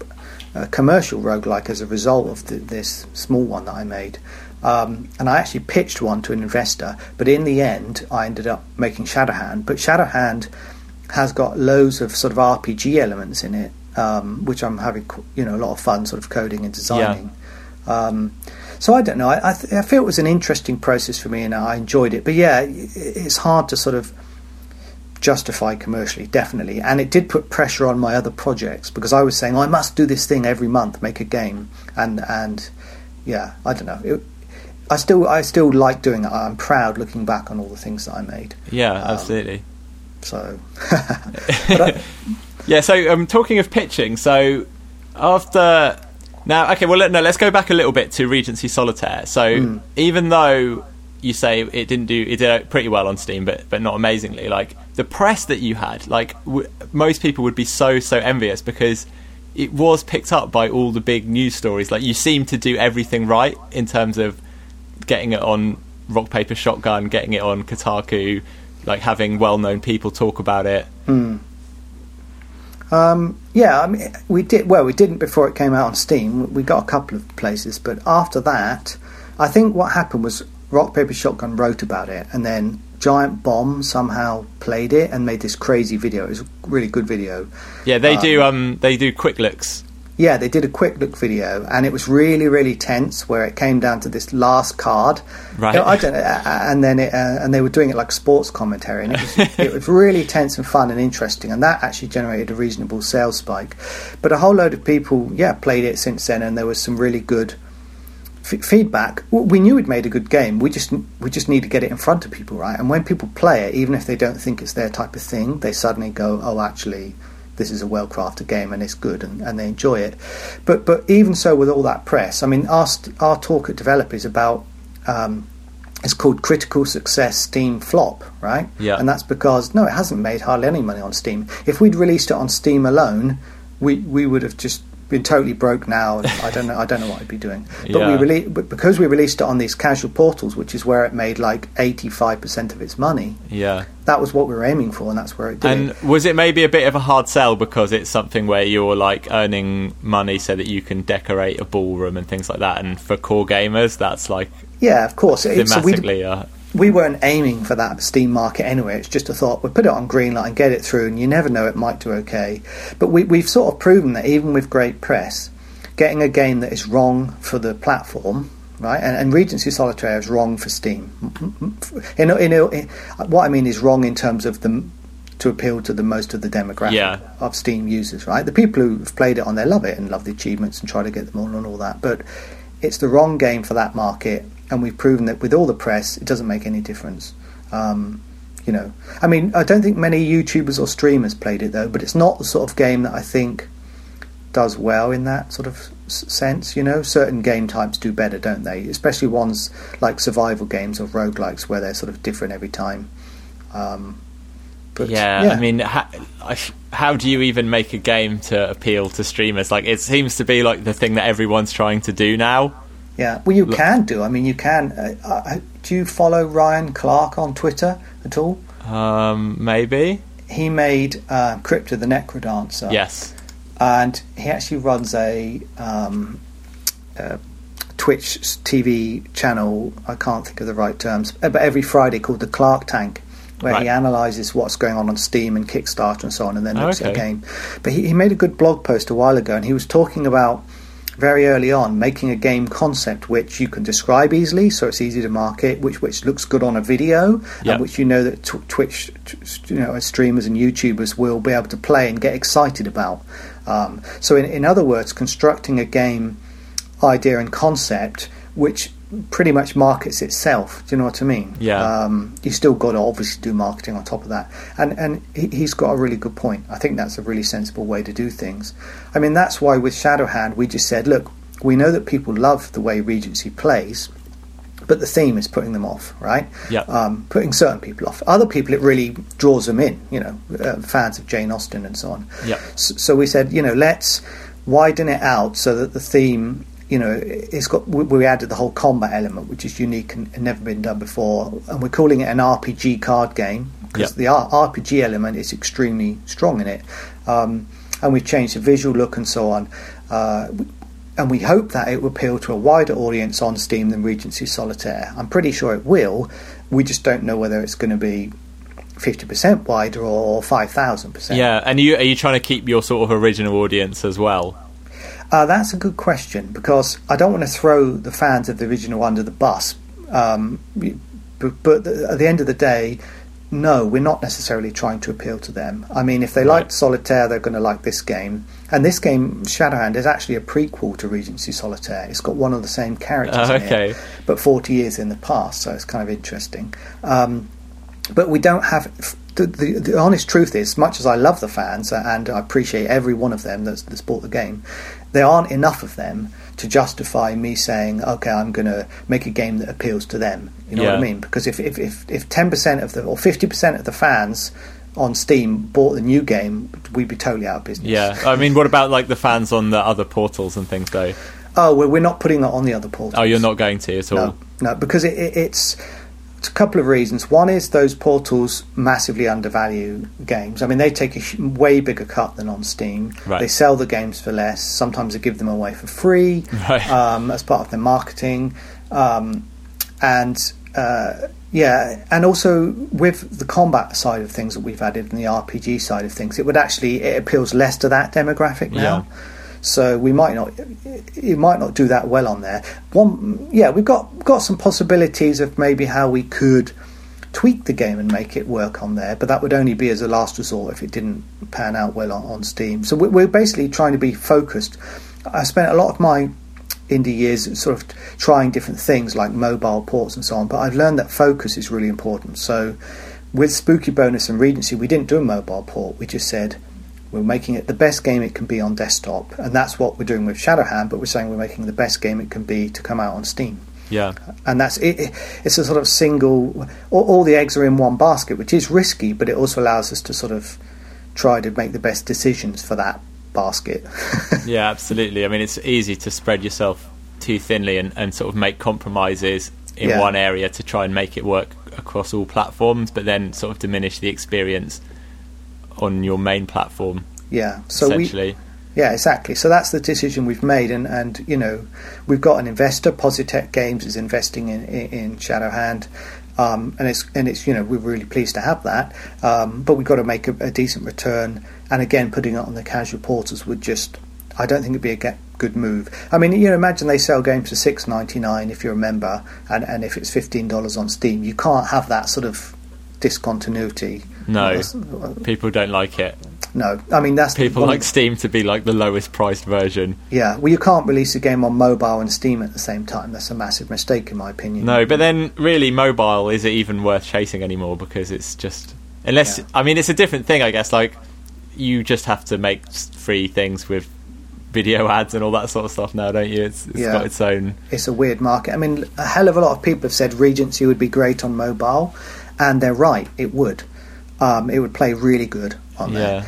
a, a commercial roguelike as a result of the, this small one that I made. Um, and I actually pitched one to an investor, but in the end, I ended up making Shadowhand. But Shadowhand has got loads of sort of RPG elements in it, um, which I'm having you know a lot of fun sort of coding and designing. Um, so I don't know. I, I, th- I feel it was an interesting process for me, and I enjoyed it. But yeah, it's hard to sort of justify commercially, definitely. And it did put pressure on my other projects because I was saying I must do this thing every month, make a game, and and yeah, I don't know. It, I still I still like doing it. I'm proud looking back on all the things that I made. Yeah, Um, absolutely. So, I, Yeah, so I'm um, talking of pitching, so after now, okay, well, let- no, let's go back a little bit to Regency Solitaire. So Hmm. even though you say it didn't do, it did pretty well on Steam, but but not amazingly. Like the press that you had, like w- most people would be so so envious because it was picked up by all the big news stories. Like you seem to do everything right in terms of getting it on Rock Paper Shotgun, getting it on Kotaku, like having well known people talk about it. Um, yeah, I mean, we did well. We didn't before it came out on Steam. We got a couple of places, but after that, I think what happened was Rock Paper Shotgun wrote about it, and then Giant Bomb somehow played it and made this crazy video. It was a really good video. Yeah, they do. Um, they do quick looks. Yeah, they did a quick look video, and it was really, really tense. Where it came down to this last card, Right. You know, I don't know, and then it, uh, and they were doing it like sports commentary, and it was, it was really tense and fun and interesting, and that actually generated a reasonable sales spike. But a whole load of people, yeah, played it since then, and there was some really good f- feedback. We knew we'd made a good game. We just we just need to get it in front of people, right? And when people play it, even if they don't think it's their type of thing, they suddenly go, "Oh, actually, this is a well crafted game and it's good and, and they enjoy it. But but even so, with all that press, I mean, our our talk at Develop is about. Um, it's called Critical Success Steam Flop, right? Yeah. And that's because no, it hasn't made hardly any money on Steam. If we'd released it on Steam alone, we we would have just been totally broke now. I don't know. I don't know what I'd be doing. But Yeah. we rele- but because we released it on these casual portals, which is where it made like eighty five percent of its money. Yeah. That was what we were aiming for, and that's where it did. And was it maybe a bit of a hard sell because it's something where you're like earning money so that you can decorate a ballroom and things like that? And for core gamers, that's like yeah, of course. It's, thematically. Uh, we weren't aiming for that Steam market anyway. It's just a thought. We put it on Greenlight and get it through, and you never know, it might do okay. But we, we've sort of proven that even with great press, getting a game that is wrong for the platform, right? And, and Regency Solitaire is wrong for Steam. In, in, in, what I mean is wrong in terms of the to appeal to the most of the demographic Yeah. of Steam users, right? The people who've played it on there love it and love the achievements and try to get them all and all that. But it's the wrong game for that market, and we've proven that with all the press, it doesn't make any difference. Um, you know, I mean, I don't think many YouTubers or streamers played it though, but it's not the sort of game that I think does well in that sort of sense. You know, certain game types do better, don't they? Especially ones like survival games or roguelikes where they're sort of different every time. Um, but yeah, I mean, how, how do you even make a game to appeal to streamers? Like, it seems to be like the thing that everyone's trying to do now. Yeah, well, you can do. I mean, you can. Uh, uh, do you follow Ryan Clark on Twitter at all? Um, maybe. He made uh, Crypt of the NecroDancer. Yes. and he actually runs a, um, a Twitch TV channel. I can't think of the right terms, uh, but every Friday called the Clark Tank, where he analyzes what's going on on Steam and Kickstarter and so on, and then Oh, looks at a game. But he, he made a good blog post a while ago, and he was talking about very early on making a game concept which you can describe easily, so it's easy to market, which which looks good on a video, Yeah. and which you know that tw- Twitch, t- you know, streamers and YouTubers will be able to play and get excited about. Um, so, in, in other words, constructing a game idea and concept which pretty much markets itself. Do you know what I mean? Yeah. Um, you still got to obviously do marketing on top of that, and and he, he's got a really good point. I think that's a really sensible way to do things. I mean, that's why with Shadowhand we just said, look, we know that people love the way Regency plays. But the theme is putting them off, right? Yeah. Um, putting certain people off. Other people, it really draws them in. You know, uh, fans of Jane Austen and so on. Yeah. S- So we said, you know, let's widen it out so that the theme, you know, it's got. We we added the whole combat element, which is unique and, and never been done before, and we're calling it an RPG card game because Yeah. the R- RPG element is extremely strong in it, um, and we've changed the visual look and so on. Uh, and we hope that it will appeal to a wider audience on Steam than Regency Solitaire. I'm pretty sure it will. We just don't know whether it's going to be 50% wider or 5,000%. Yeah, and you are you trying to keep your sort of original audience as well? Uh, that's a good question because I don't want to throw the fans of the original under the bus. Um, but, but at the end of the day, no, we're not necessarily trying to appeal to them. I mean, if they Right. liked Solitaire, they're going to like this game. And this game, Shadowhand, is actually a prequel to Regency Solitaire. It's got one of the same characters Oh, in okay. it, but 40 years in the past, so it's kind of interesting. Um, but we don't have. The, the, the honest truth is, much as I love the fans uh, and I appreciate every one of them that's, that's bought the game, there aren't enough of them to justify me saying, okay, I'm going to make a game that appeals to them. You know what I mean? Because if, if, if, if 10% of the, or 50% of the fans on Steam bought the new game, we'd be totally out of business. Yeah, I mean, what about like the fans on the other portals and things though? Oh, well, we're not putting that on the other portals. Oh, you're not going to at all. No, no, because it, it, it's a couple of reasons. One is those portals massively undervalue games. I mean, they take a way bigger cut than on Steam. Right. They sell the games for less. Sometimes they give them away for free Right. um, as part of their marketing. Um, and uh, yeah, and also with the combat side of things that we've added and the RPG side of things, it would actually it appeals less to that demographic now. Yeah. So we might not, it might not do that well on there. One, yeah, we've got got some possibilities of maybe how we could tweak the game and make it work on there, but that would only be as a last resort if it didn't pan out well on, on Steam. So we- we're basically trying to be focused. I spent a lot of my indie years sort of trying different things like mobile ports and so on, but I've learned that focus is really important. So with Spooky Bonus and Regency, we didn't do a mobile port. We just said We're making it the best game it can be on desktop, and that's what we're doing with Shadowhand. But we're saying we're making the best game it can be to come out on Steam. Yeah, and that's it, it, It's a sort of single. All, all, the eggs are in one basket, which is risky, but it also allows us to sort of try to make the best decisions for that basket. yeah, absolutely. I mean, it's easy to spread yourself too thinly and, and sort of make compromises in yeah. one area to try and make it work across all platforms, but then sort of diminish the experience on your main platform. Yeah, so essentially. We, yeah, exactly. So that's the decision we've made, and, and you know we've got an investor. Positech Games is investing in in, Shadowhand, um, and it's and it's you know we're really pleased to have that. Um, but we've got to make a, a, decent return, and again, putting it on the casual portals would just I don't think it'd be a good move. I mean, you know, imagine they sell games for six ninety nine if you're a member, and, and if it's fifteen dollars on Steam, you can't have that sort of discontinuity. No, people don't like it. No, I mean that's people like Steam to be like the lowest priced version. Yeah, well, you can't release a game on mobile and Steam at the same time. That's a massive mistake, in my opinion. No, but then really, mobile is it even worth chasing anymore because it's just unless yeah. I mean it's a different thing, I guess. Like you just have to make free things with video ads and all that sort of stuff now, don't you? It's, it's yeah. got its own. It's a weird market. I mean, a hell of a lot of people have said Regency would be great on mobile, and they're right. It would. Um, it would play really good on there.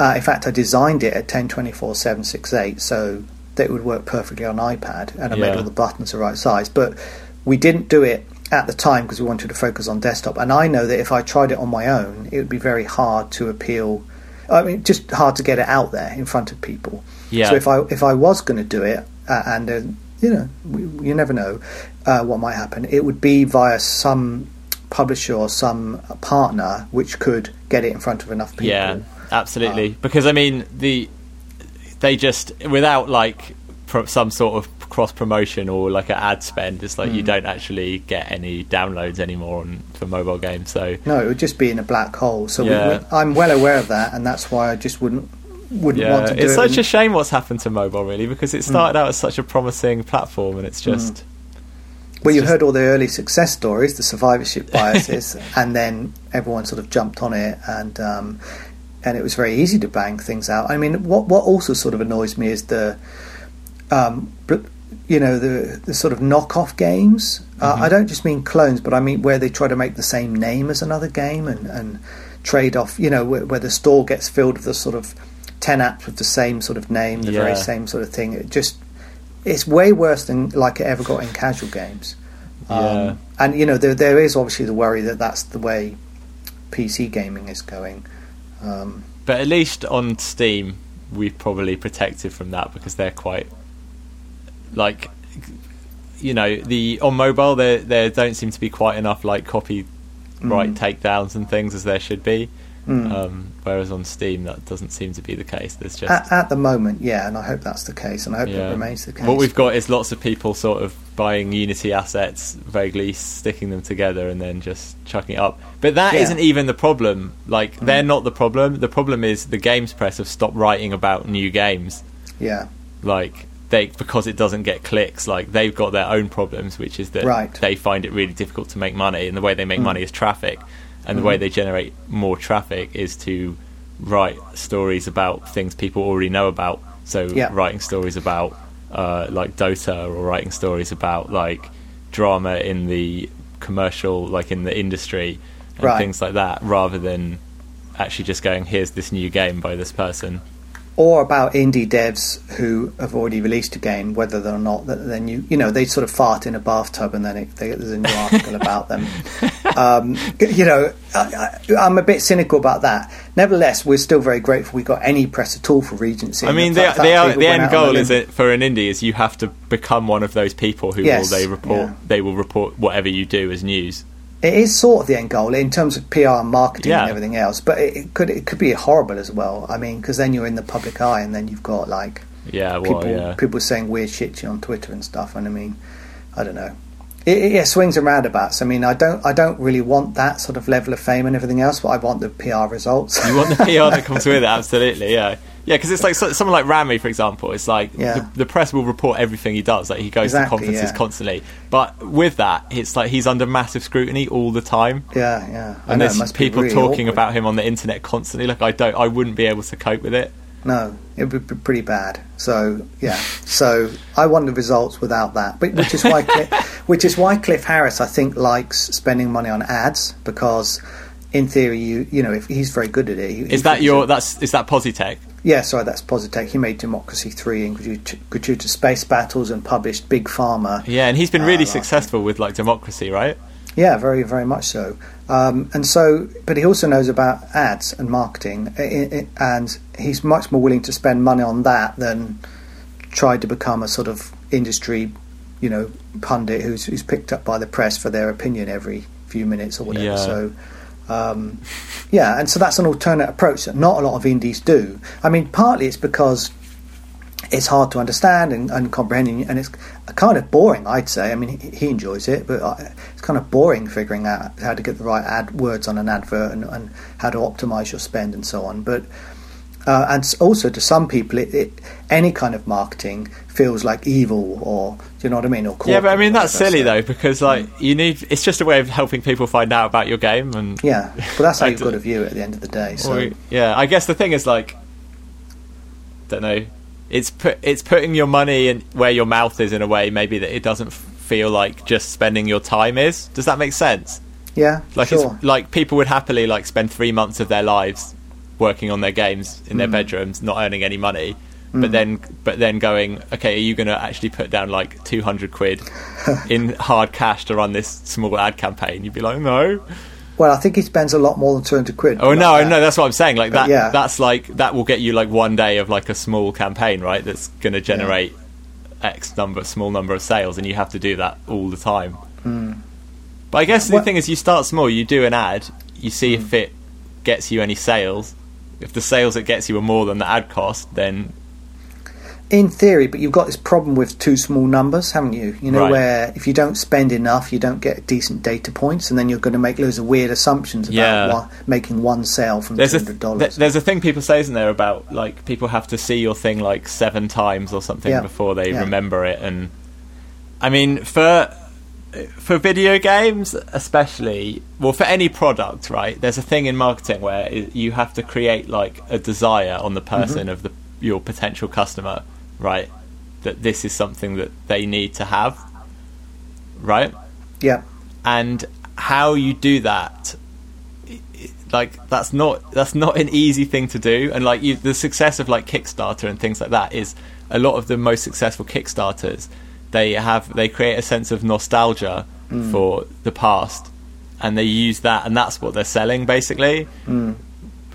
Uh, in fact, I designed it at 1024 768 so that it would work perfectly on iPad, and I yeah. made all the buttons the right size. But we didn't do it at the time because we wanted to focus on desktop. And I know that if I tried it on my own, it would be very hard to appeal. I mean, just hard to get it out there in front of people. Yeah. So if I if I was going to do it, uh, and uh, you know, we, you never know uh, what might happen, it would be via some publisher or some partner which could get it in front of enough people. Yeah, absolutely. Um, because I mean, the they just without like pro- some sort of cross promotion or like an ad spend, it's like mm. you don't actually get any downloads anymore on, for mobile games. So no, it would just be in a black hole. So yeah. we, I'm well aware of that, and that's why I just wouldn't wouldn't yeah, want to do it's it. such a shame what's happened to mobile, really, because it started mm. out as such a promising platform, and it's just. Mm. Well, you just... heard all the early success stories, the survivorship biases, and then everyone sort of jumped on it, and um, and it was very easy to bang things out. I mean, what what also sort of annoys me is the, um, you know, the the sort of knockoff games. Uh, mm-hmm. Uh, I don't just mean clones, but I mean where they try to make the same name as another game and and trade off. You know, where, where the store gets filled with the sort of ten apps with the same sort of name, the yeah. very same sort of thing. It just it's way worse than like it ever got in casual games. Yeah. Um, and you know there there is obviously the worry that that's the way PC gaming is going. Um, but at least on Steam, we've probably protected from that because they're quite like you know the on mobile there there don't seem to be quite enough like copyright mm. takedowns and things as there should be. Mm. Um, whereas on Steam, that doesn't seem to be the case. There's just at, at, the moment, yeah, and I hope that's the case, and I hope yeah. it remains the case. What we've got is lots of people sort of buying Unity assets, vaguely sticking them together, and then just chucking it up. But that yeah. not even the problem. Like mm. they're not the problem. The problem is the games press have stopped writing about new games. Yeah, like they because it doesn't get clicks. Like they've got their own problems, which is that right. they find it really difficult to make money, and the way they make mm. money is traffic and mm-hmm. the way they generate more traffic is to write stories about things people already know about. So yeah. writing stories about uh, like Dota or writing stories about like drama in the commercial, like in the industry and right. things like that, rather than actually just going, "Here's this new game by this person." Or about indie devs who have already released a game, whether or not that then you you know they sort of fart in a bathtub and then it, they, there's a new article about them. Um, you know, I, am a bit cynical about that. Nevertheless, we're still very grateful we got any press at all for Regency. I mean, the, the, the end goal is it for an indie is you have to become one of those people who yes, will they report yeah. they will report whatever you do as news it is sort of the end goal in terms of PR and marketing yeah. and everything else. But it, could it could be horrible as well. I mean, because then you're in the public eye, and then you've got like yeah, well, people yeah. people saying weird shit to you on Twitter and stuff. And I mean, I don't know. It, it, yeah, swings and roundabouts. I mean, I don't, I don't really want that sort of level of fame and everything else, but I want the PR results. You want the PR that comes with it, absolutely. Yeah, yeah, because it's like so, someone like Rami, for example. It's like Yeah. the, the press will report everything he does. Like he goes Exactly, to conferences yeah. constantly, but with that, it's like he's under massive scrutiny all the time. yeah, yeah. I And know, there's people really talking awkward. about him on the internet constantly. Like I don't, I wouldn't be able to cope with it. No, it would be pretty bad. So yeah, so I want the results without that, but which is why Cliff, which is why Cliff Harris I think likes spending money on ads because in theory you you know if he's very good at it. He, Is he that your? it- That's is that Positech? Yeah, sorry, that's Positech. He made Democracy Three and Gratuitous Space Battles and published Big Pharma. Yeah, and he's been really uh, last successful with like democracy, right? Yeah, very, very much so. Um, and so, but he also knows about ads and marketing, and he's much more willing to spend money on that than try to become a sort of industry, you know, pundit who's, who's picked up by the press for their opinion every few minutes or whatever. Yeah. So, um, yeah, and so that's an alternate approach that not a lot of indies do. I mean, partly it's because it's hard to understand and, and comprehend, and it's kind of boring. I'd say. I mean, he, he enjoys it, but I- it's kind of boring figuring out how to get the right ad words on an advert and, and how to optimize your spend and so on. But uh, and also to some people, it, it, any kind of marketing feels like evil, or do you know what I mean? Or Yeah, but I mean that's silly so- though because like you need. It's just a way of helping people find out about your game and Yeah, but that's how you've got to view it at the end of the day. So Or- yeah, I guess the thing is like, don't know. It's put it's putting your money in where your mouth is in a way maybe that it doesn't f- feel like just spending your time is. Does that make sense? yeah, Like sure. it's like people would happily like spend three months of their lives working on their games in their mm. bedrooms, not earning any money. But mm. then, but then going, okay, are you going to actually put down like two hundred quid in hard cash to run this small ad campaign? You'd be like, no. Well, I think he spends a lot more than two hundred quid. Oh like no, that. no, that's what I'm saying. Like that, yeah. that's like that will get you like one day of like a small campaign, right? That's going to generate X number, small number of sales, and you have to do that all the time. But I guess the Hmm. Well- Hmm. thing is, you start small. You do an ad, you see if it gets you any sales. If the sales it gets you are more than the ad cost, then In theory, but you've got this problem with too small numbers, haven't you? You know, Right. where if you don't spend enough, you don't get decent data points, and then you're going to make loads of weird assumptions about Yeah. one, making one sale from there's hundred th- dollars. there's a thing people say, isn't there, about like people have to see your thing like seven times or something Yeah. before they Yeah. remember it. And I mean, for for video games, especially, well, for any product, right? There's a thing in marketing where you have to create like a desire on the person Mm-hmm. of the your potential customer, right? That this is something that they need to have, right? yeah, and how you do that like that's not that's not an easy thing to do and like you, the success of like kickstarter and things like that is a lot of the most successful kickstarters they have they create a sense of nostalgia mm. for the past and they use that and that's what they're selling basically mm.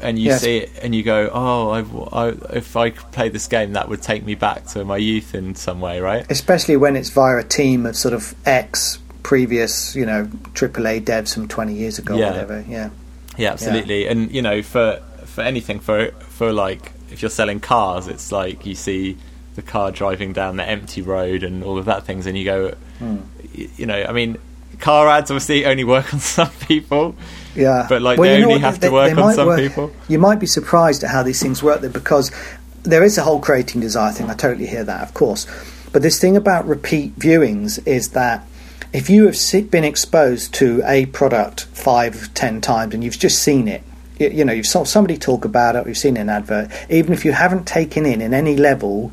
And you Yes. see it and you go oh I, I, if i could play this game that would take me back to my youth in some way right especially when it's via a team of sort of ex previous, you know, AAA devs from twenty years ago, Yeah. or whatever. Yeah, Yeah, absolutely. And you know, for for anything, for for like if you're selling cars, it's like you see the car driving down the empty road and all of that things, and you go, hmm. y- you know, I mean, car ads obviously only work on some people. Yeah. But, like, Well, they you know only what? have to work on might some people. You might be surprised at how these things work, though, because there is a whole creating desire thing. I totally hear that, of course. But this thing about repeat viewings is that if you have been exposed to a product five, ten times, and you've just seen it, you, you know, you've saw somebody talk about it, or you've seen an advert, even if you haven't taken in in any level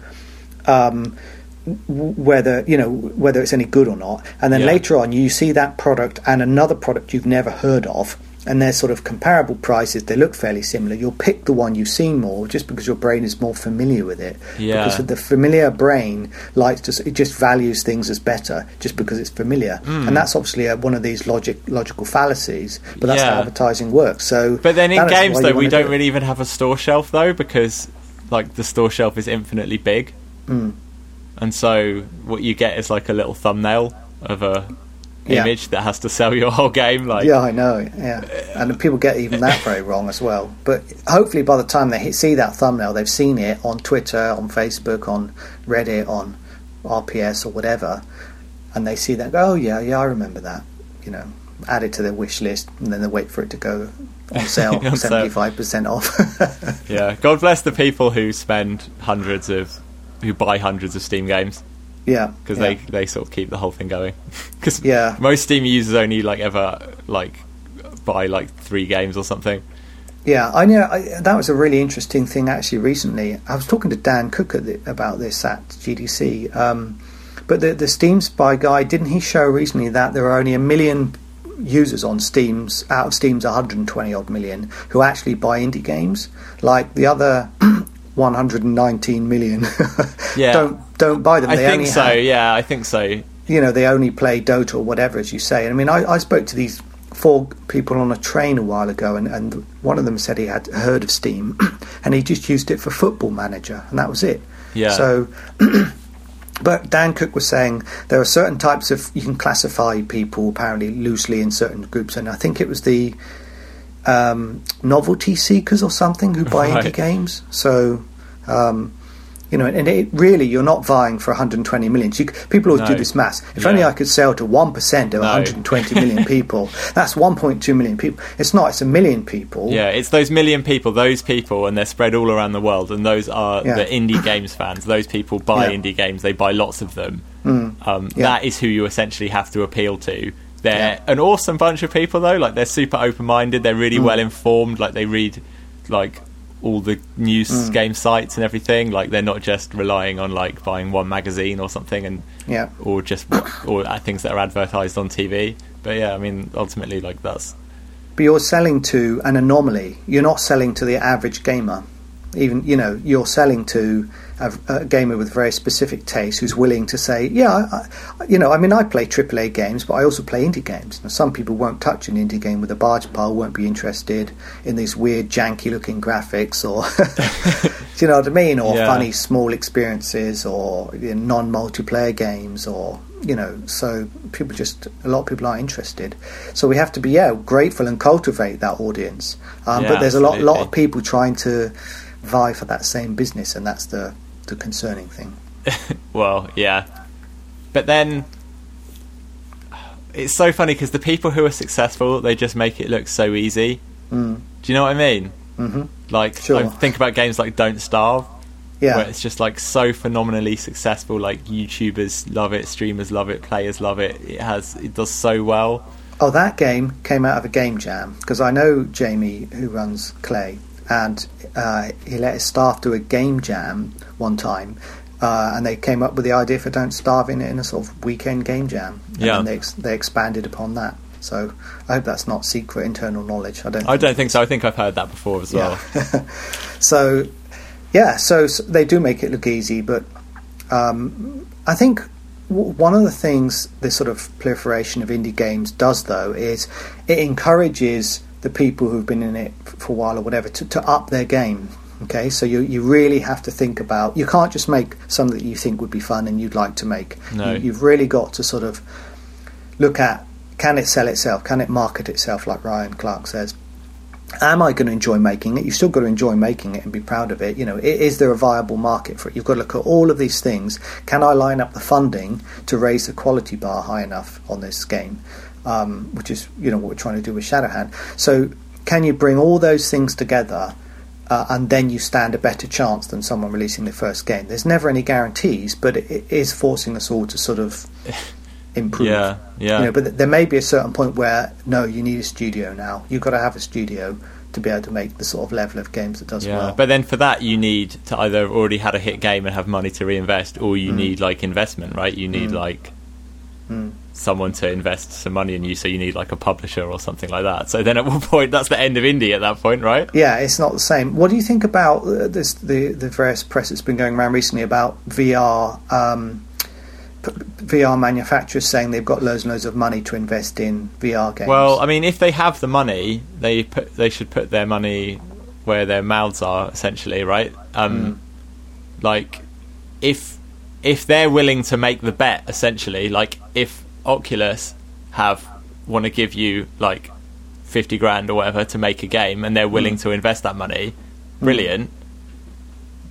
um, whether you know whether it's any good or not, and then Yeah. later on you see that product and another product you've never heard of, and they're sort of comparable prices. They look fairly similar. You'll pick the one you've seen more, just because your brain is more familiar with it. Yeah. Because the familiar brain likes to, it just values things as better, just because it's familiar, Hmm. and that's obviously a, one of these logic logical fallacies. But that's Yeah. how advertising works. So, But then in games though, we don't do really even have a store shelf though, because like the store shelf is infinitely big, Mm. and so what you get is like a little thumbnail of a Yeah. image that has to sell your whole game. Like, Yeah, I know. Yeah, and people get even that very wrong as well. But hopefully, by the time they see that thumbnail, they've seen it on Twitter, on Facebook, on Reddit, on RPS or whatever, and they see that, go, oh yeah, yeah, I remember that. You know, add it to their wish list, and then they wait for it to go On sale. seventy five percent off. Yeah, God bless the people who spend hundreds of, who buy hundreds of Steam games yeah, because yeah. they they sort of keep the whole thing going. Because Yeah. most Steam users only like ever like buy like three games or something. Yeah, I know. I, that was a really interesting thing actually. Recently, I was talking to Dan Cook the, about this at GDC. Um, but the the Steam Spy guy didn't he show recently that there are only a million users on Steam's out of Steam's 120 odd million who actually buy indie games, like the other 119 million Yeah. don't don't buy them. I they think only so. have- Yeah, I think so. you know, they only play Dota or whatever, as you say. I mean, I, I spoke to these four people on a train a while ago, and, and one of them said he had heard of Steam, and he just used it for Football Manager, and that was it. Yeah. So, but Dan Cook was saying there are certain types of you can classify people apparently loosely in certain groups, and I think it was the um, novelty seekers or something who buy Right. indie games. So. Um, you know, and it really, you're not vying for 120 million. So you, people always do this maths. If Yeah. only I could sell to 1% of No. 120 million people, that's 1.2 million people. It's not, it's a million people. Yeah, it's those million people, those people, and they're spread all around the world, and those are Yeah. the indie games fans. Those people buy Yeah. indie games; they buy lots of them. Mm. Um. That is who you essentially have to appeal to. They're an awesome bunch of people, though. Like they're super open-minded. They're really Mm. well informed. Like they read, like all the news Mm. game sites and everything. Like they're not just relying on like buying one magazine or something, and Yeah. or just or uh, things that are advertised on TV. But yeah, I mean, ultimately, like that's But you're selling to an anomaly. You're not selling to the average gamer. Even you know, you're selling to a, a gamer with very specific taste who's willing to say, "Yeah, I, you know, I mean, I play AAA games, but I also play indie games." Now, some people won't touch an indie game with a barge pile, won't be interested in these weird, janky-looking graphics, or do you know what I mean, or Yeah. funny small experiences, or you know, non-multiplayer games, or you know, so people just a lot of people aren't interested. So we have to be yeah grateful and cultivate that audience. Um, Yeah, but there's a lot lot of people trying to vie for that same business, and that's the the concerning thing. Well, yeah. But then it's so funny because the people who are successful, they just make it look so easy. Mm. Do you know what I mean? hmm Like, Sure. I think about games like Don't Starve, Yeah, where it's just like so phenomenally successful. Like YouTubers love it, streamers love it, players love it. It has, it does so well. Oh, that game came out of a game jam because I know Jamie who runs Klei, and uh, he let his staff do a game jam one time, uh, and they came up with the idea for Don't Starve in, in a sort of weekend game jam. And Yeah. they ex- they expanded upon that. So I hope that's not secret internal knowledge. I don't. I don't think so. I think I've heard that before as well. So, yeah, so, s they do make it look easy, but um, I think w- one of the things this sort of proliferation of indie games does, though, is it encourages the people who've been in it for a while or whatever to, to up their game. Okay, so you you really have to think about. You can't just make something that you think would be fun and you'd like to make. No. You, you've really got to sort of look at can it sell itself? Can it market itself? Like Ryan Clark says am I going to enjoy making it? You've still got to enjoy making it and be proud of it. You know, is there a viable market for it? You've got to look at all of these things. Can I line up the funding to raise the quality bar high enough on this game? Um, which is, you know, what we're trying to do with Shadowhand. So, can you bring all those things together? Uh, and then you stand a better chance than someone releasing their first game. There's never any guarantees, but it, it is forcing us all to sort of improve. Yeah, yeah. You know, but th- there may be a certain point where no, you need a studio now. You've got to have a studio to be able to make the sort of level of games that does Yeah, well. but then for that you need to either have already had a hit game and have money to reinvest, or you Mm. need like investment, right? You need Mm. like Mm. Someone to invest some money in you, so you need like a publisher or something like that. So then at one point, that's the end of indie at that point, right? Yeah, it's not the same. What do you think about uh, this? The the various press that's been going around recently about VR. Um, p- VR manufacturers saying they've got loads and loads of money to invest in VR games. Well, I mean, if they have the money, they put they should put their money where their mouths are, essentially, right? Um, Like, if if they're willing to make the bet, essentially, like if Oculus have want to give you like fifty grand or whatever to make a game, and they're willing to invest that money, brilliant.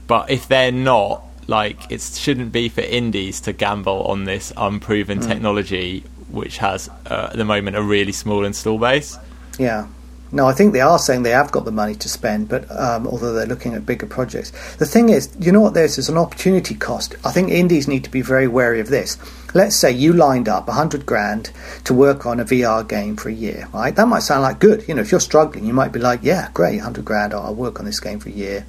But if they're not, like it shouldn't be for indies to gamble on this unproven technology, which has uh, at the moment a really small install base. Yeah. No, I think they are saying they have got the money to spend, but um, although they're looking at bigger projects. The thing is, you know what there's is an opportunity cost. I think indies need to be very wary of this. Let's say you lined up a hundred grand to work on a VR game for a year, right? That might sound like good. You know, if you're struggling, you might be like, yeah, great, hundred grand, I'll work on this game for a year.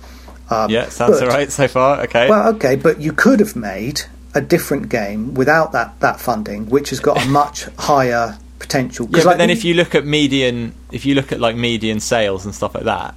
Um, Yeah, sounds but- alright so far. Okay. Well, okay, but you could have made a different game without that, that funding, which has got a much higher potential. yeah, but like then if you look at median, if you look at like median sales and stuff like that,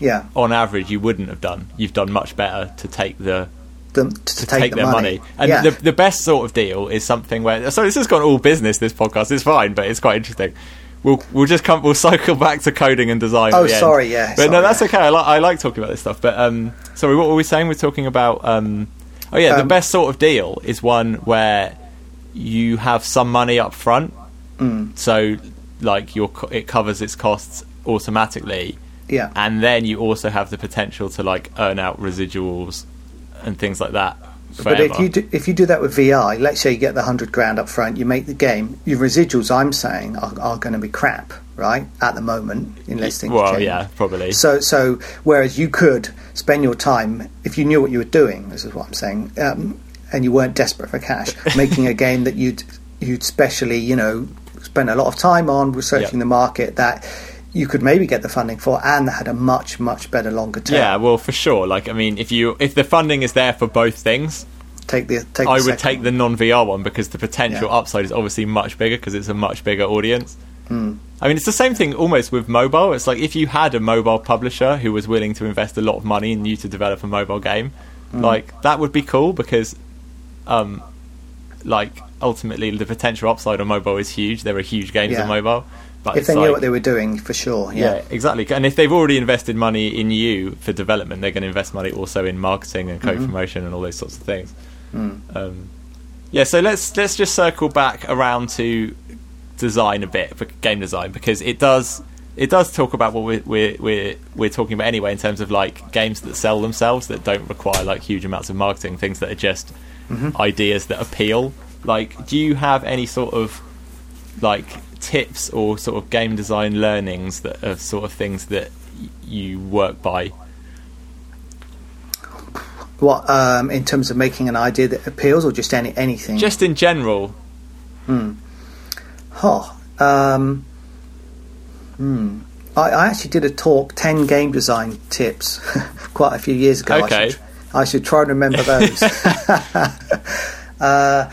yeah, on average, you wouldn't have done. You've done much better to take the to, to take, take, the their money. And yeah. the the best sort of deal is something where. So this has gone all business. This podcast is fine, but it's quite interesting. We'll we'll just come. We'll cycle back to coding and design. Oh, the end. sorry, yeah, But no, that's yeah. okay. I like I like talking about this stuff. But um, sorry, what were we saying? We're talking about um, oh yeah, the Um, best sort of deal is one where you have some money up front, Mm. so like your it covers its costs automatically, yeah. and then you also have the potential to like earn out residuals and things like that. But if you do, if you do that with VR, let's say you get the hundred grand up front, you make the game. Your residuals, I'm saying, are, are going to be crap, right? At the moment, unless things well, change. yeah, probably. So, so whereas you could spend your time if you knew what you were doing. This is what I'm saying, um, and you weren't desperate for cash, making a game that you'd you'd specially, you know, spend a lot of time on researching Yeah. the market that you could maybe get the funding for, and that had a much much better longer term. yeah, well, for sure. Like, I mean, if you if the funding is there for both things, take the take. I the would take one. the non VR one because the potential Yeah. upside is obviously much bigger because it's a much bigger audience. Hmm. I mean, it's the same thing almost with mobile. It's like if you had a mobile publisher who was willing to invest a lot of money in you to develop a mobile game, Hmm. like that would be cool because, um, like ultimately the potential upside on mobile is huge. There are huge games Yeah. on mobile, but If they knew like- what they were doing, for sure. yeah. Yeah. exactly. And if they've already invested money in you for development, they're going to invest money also in marketing and Mm-hmm. co-promotion and all those sorts of things. Mm. Um, yeah, so let's let's just circle back around to design a bit for game design because it does it does talk about what we're we're we're, we're talking about anyway in terms of like games that sell themselves that don't require like huge amounts of marketing, things that are just Mm-hmm. ideas that appeal. Like, do you have any sort of like tips or sort of game design learnings that are sort of things that y- you work by? What um, in terms of making an idea that appeals, or just any anything? Just in general, Oh, um, hmm. I, I actually did a talk, 10 game design tips, quite a few years ago. I Okay. should, I should try and remember those. uh,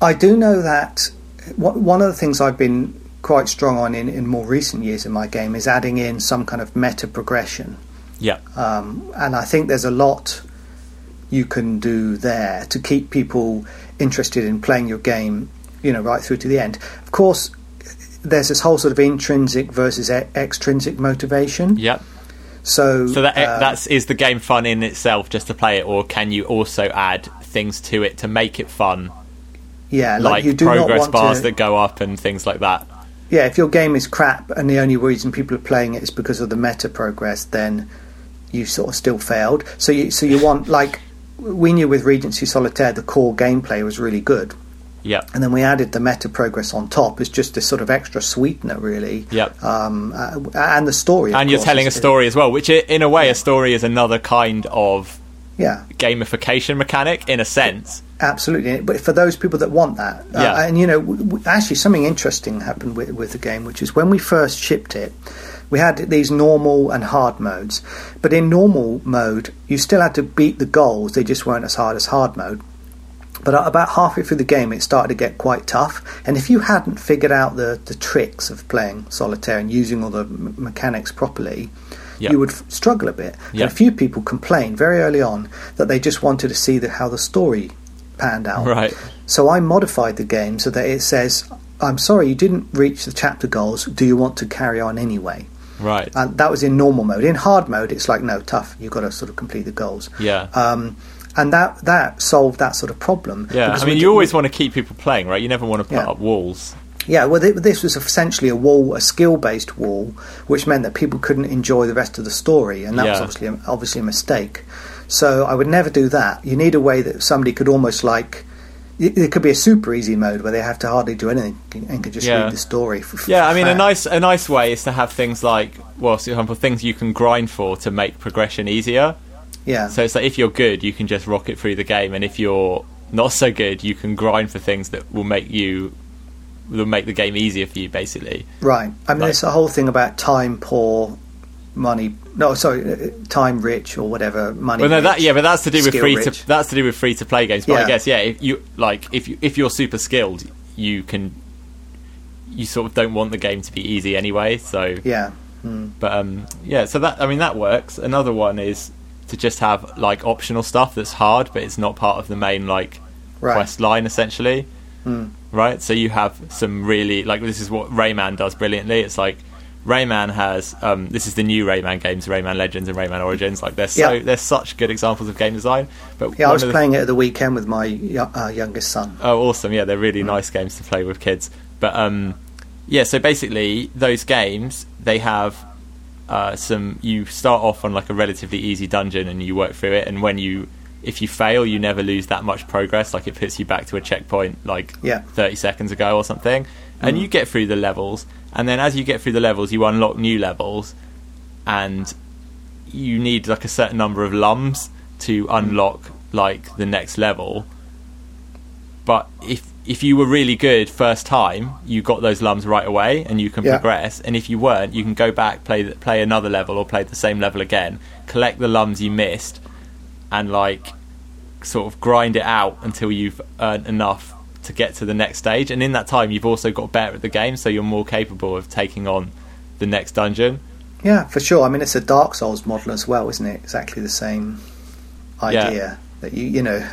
I do know that one of the things I've been quite strong on in, in more recent years in my game is adding in some kind of meta progression. yeah, Um, and I think there's a lot you can do there to keep people interested in playing your game, you know, right through to the end. Of course, there's this whole sort of intrinsic versus e- extrinsic motivation. yeah. So, So that uh, that's is the game fun in itself just to play it, or can you also add things to it to make it fun, yeah, like, like, you do progress not want bars to, that go up and things like that? Yeah, if your game is crap and the only reason people are playing it is because of the meta progress, then you sort of still failed. So you so you want like we knew with Regency Solitaire the core gameplay was really good. Yeah, and then we added the meta progress on top as just this sort of extra sweetener, really. Yeah. Um, uh, and the story, and you're telling a story as well, which in a way, a story is another kind of Yeah, gamification mechanic in a sense. absolutely. But for those people that want that, uh, and you know, w- w- actually, something interesting happened with, with the game, which is when we first shipped it. We had these normal and hard modes, but in normal mode, you still had to beat the goals. They just weren't as hard as hard mode. But about halfway through the game, it started to get quite tough. And if you hadn't figured out the, the tricks of playing solitaire and using all the m- mechanics properly, Yeah. you would f- struggle a bit. Yeah. And a few people complained very early on that they just wanted to see the, how the story panned out. Right. So I modified the game so that it says, "I'm sorry, you didn't reach the chapter goals. Do you want to carry on anyway?" Right. And that was in normal mode. In hard mode, it's like, "No, tough. You've got to sort of complete the goals." Yeah. Um, and that that solved that sort of problem. yeah. because I mean, you always want to keep people playing, right? You never want to put Yeah. up walls. Yeah, well, th- this was essentially a wall, a skill-based wall, which meant that people couldn't enjoy the rest of the story, and that was obviously a, obviously a mistake. So I would never do that. You need a way that somebody could almost like. It could be a super easy mode where they have to hardly do anything and can just Yeah. read the story. Yeah, I mean, a nice a nice way is to have things like, well, for example, things you can grind for to make progression easier. Yeah, So it's like if you're good, you can just rocket through the game, and if you're not so good, you can grind for things that will make you will make the game easier for you, basically. right. I mean, like- there's a whole thing about time poor, money. No, sorry, uh, time rich or whatever. Money. Well, no, that yeah, but that's to do with free rich. to that's to do with free to play games. But I guess yeah, if you like if you if you're super skilled, you can you sort of don't want the game to be easy anyway. So Yeah. Mm. But um, yeah, so that I mean that works. Another one is to just have like optional stuff that's hard, but it's not part of the main like Right. quest line essentially. Mm. Right. So you have some really like this is what Rayman does brilliantly. It's like Rayman has um, this is the new Rayman games, Rayman Legends and Rayman Origins. Like they're so Yeah. they're such good examples of game design. But Yeah, I was playing it at the weekend with my uh, youngest son. Oh, awesome! Yeah, they're really nice games to play with kids. But um, yeah, so basically, those games they have uh, some. You start off on like a relatively easy dungeon, and you work through it. And when you, if you fail, you never lose that much progress. Like it puts you back to a checkpoint, like Yeah. thirty seconds ago or something. And mm. you get through the levels, and then as you get through the levels, you unlock new levels, and you need like a certain number of lums to unlock like the next level but if if you were really good first time, you got those lums right away, and you can Yeah. progress. And if you weren't, you can go back, play play another level, or play the same level again, collect the lums you missed, and like sort of grind it out until you've earned enough to get to the next stage. And in that time, you've also got better at the game, so you're more capable of taking on the next dungeon. Yeah, for sure. I mean, it's a Dark Souls model as well, isn't it? Exactly the same idea that you you know,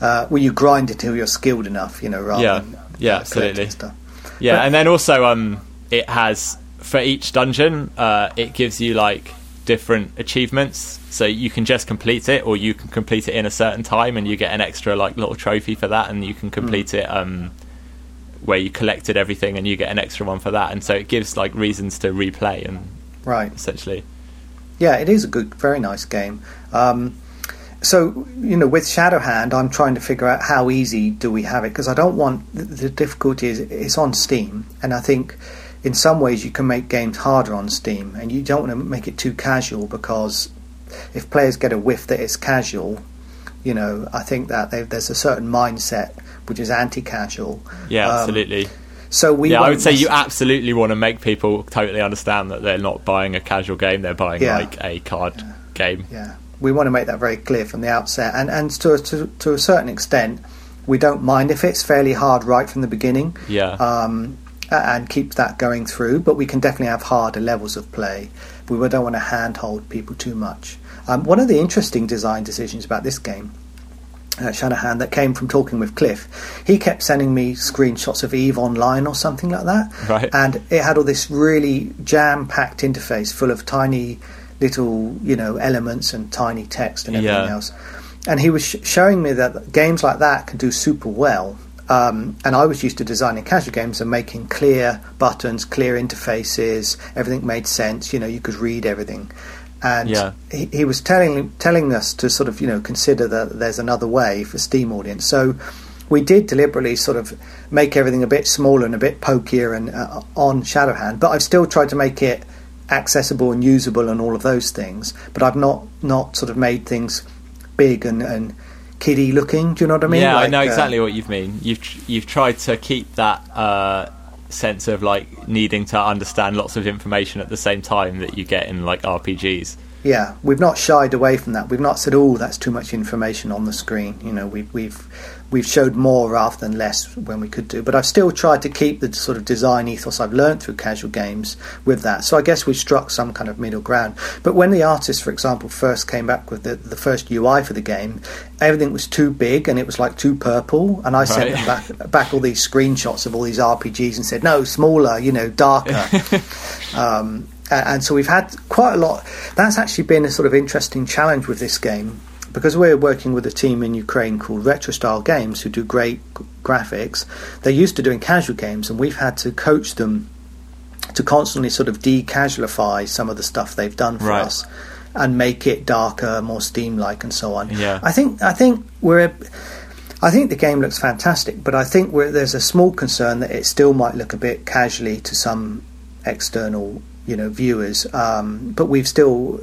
uh, where you grind until you're skilled enough, you know, rather Yeah. than Yeah, uh, absolutely. stuff. Yeah, But- and then also um, it has for each dungeon, uh, it gives you like different achievements. So you can just complete it, or you can complete it in a certain time, and you get an extra like little trophy for that, and you can complete it um, where you collected everything, and you get an extra one for that. And so it gives like reasons to replay, and Right. essentially, Yeah, it is a good, very nice game. Um, so you know, with Shadowhand, I'm trying to figure out how easy do we have it because I don't want the, the difficulty is it's on Steam, and I think in some ways you can make games harder on Steam, and you don't want to make it too casual because if players get a whiff that it's casual, you know, I think that there's a certain mindset which is anti-casual. yeah, Um, absolutely. So we, yeah, I would say you absolutely want to make people totally understand that they're not buying a casual game; they're buying Yeah. like a card game. Yeah, we want to make that very clear from the outset, and and to a, to, to a certain extent, we don't mind if it's fairly hard right from the beginning, Yeah. um, and keep that going through. But we can definitely have harder levels of play. We don't want to handhold people too much. Um, one of the interesting design decisions about this game. Uh, Shadowhand, that came from talking with Cliff. He kept sending me screenshots of Eve Online or something like that, Right. and it had all this really jam-packed interface full of tiny little you know elements and tiny text and everything Yeah. else and he was sh- showing me that games like that can do super well um, and I was used to designing casual games and making clear buttons, clear interfaces, everything made sense. You know, you could read everything. And Yeah. he, he was telling telling us to sort of you know consider that there's another way for Steam audience. So we did deliberately sort of make everything a bit smaller and a bit pokier and uh, on Shadowhand, but I've still tried to make it accessible and usable and all of those things. But I've not not sort of made things big and and kiddie looking. Do you know what I mean? yeah, I Like, know uh, exactly what you mean. You've you've tried to keep that uh, sense of like needing to understand lots of information at the same time that you get in like RPGs. Yeah, we've not shied away from that. We've not said, "Oh, that's too much information on the screen." You know, we've we've we've showed more rather than less when we could do. But I've still tried to keep the sort of design ethos I've learned through casual games with that. So I guess we've struck some kind of middle ground. But when the artist, for example, first came back with the, the first UI for the game, everything was too big and it was like too purple. And I sent Right. them back back all these screenshots of all these RPGs and said, "No, smaller, you know, darker." um, and so we've had quite a lot. That's actually been a sort of interesting challenge with this game because we're working with a team in Ukraine called Retro Style Games who do great g- graphics. They're used to doing casual games, and we've had to coach them to constantly sort of decasualify some of the stuff they've done for Right. us. and make it darker, more Steam-like, and so on. Yeah. I think I think we're. I think the game looks fantastic, but I think there's a small concern that it still might look a bit casually to some external, you know, viewers. Um, but we've still,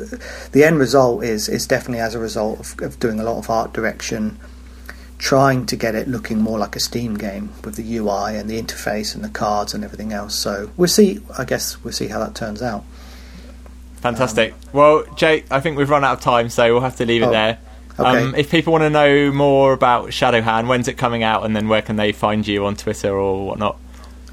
the end result is is definitely as a result of, of doing a lot of art direction, trying to get it looking more like a Steam game with the UI and the interface and the cards and everything else. So we'll see. I guess we'll see how that turns out. Fantastic. Um, well, Jake, I think we've run out of time, so we'll have to leave it oh, there. Okay. Um, if people want to know more about Shadowhand, when's it coming out, and then where can they find you on Twitter or whatnot?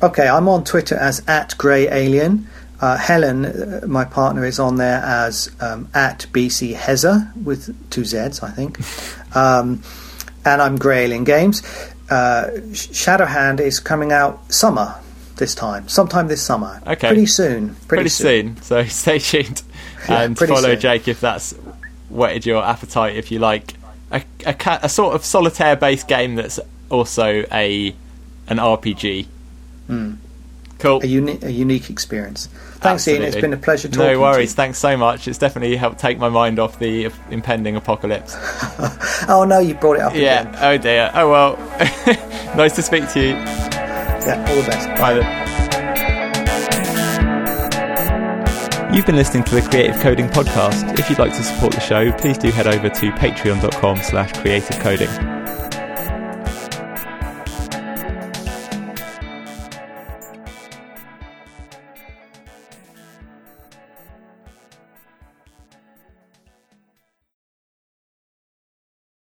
Okay, I'm on Twitter as at Grey Alien. Uh, Helen, uh, my partner, is on there as um, at BC Heza with two Z's, I think. Um, and I'm Grey Alien Games. Uh, Shadowhand is coming out summer this time, sometime this summer. Okay, pretty soon. Pretty, pretty soon. soon. So stay tuned yeah, and follow soon. Jake if that's whetted your appetite. If you like a, a, a sort of solitaire-based game that's also a an RPG. Mm. Cool. A, uni- a unique experience. Thanks, Absolutely. Iain. It's been a pleasure talking. To you. No worries. Thanks so much. It's definitely helped take my mind off the impending apocalypse. oh no, you brought it up. Yeah. Again. Oh dear. Oh well. nice to speak to you. Yeah. All the best. Bye then. You've been listening to the Creative Coding Podcast. If you'd like to support the show, please do head over to patreon.com slash creative coding.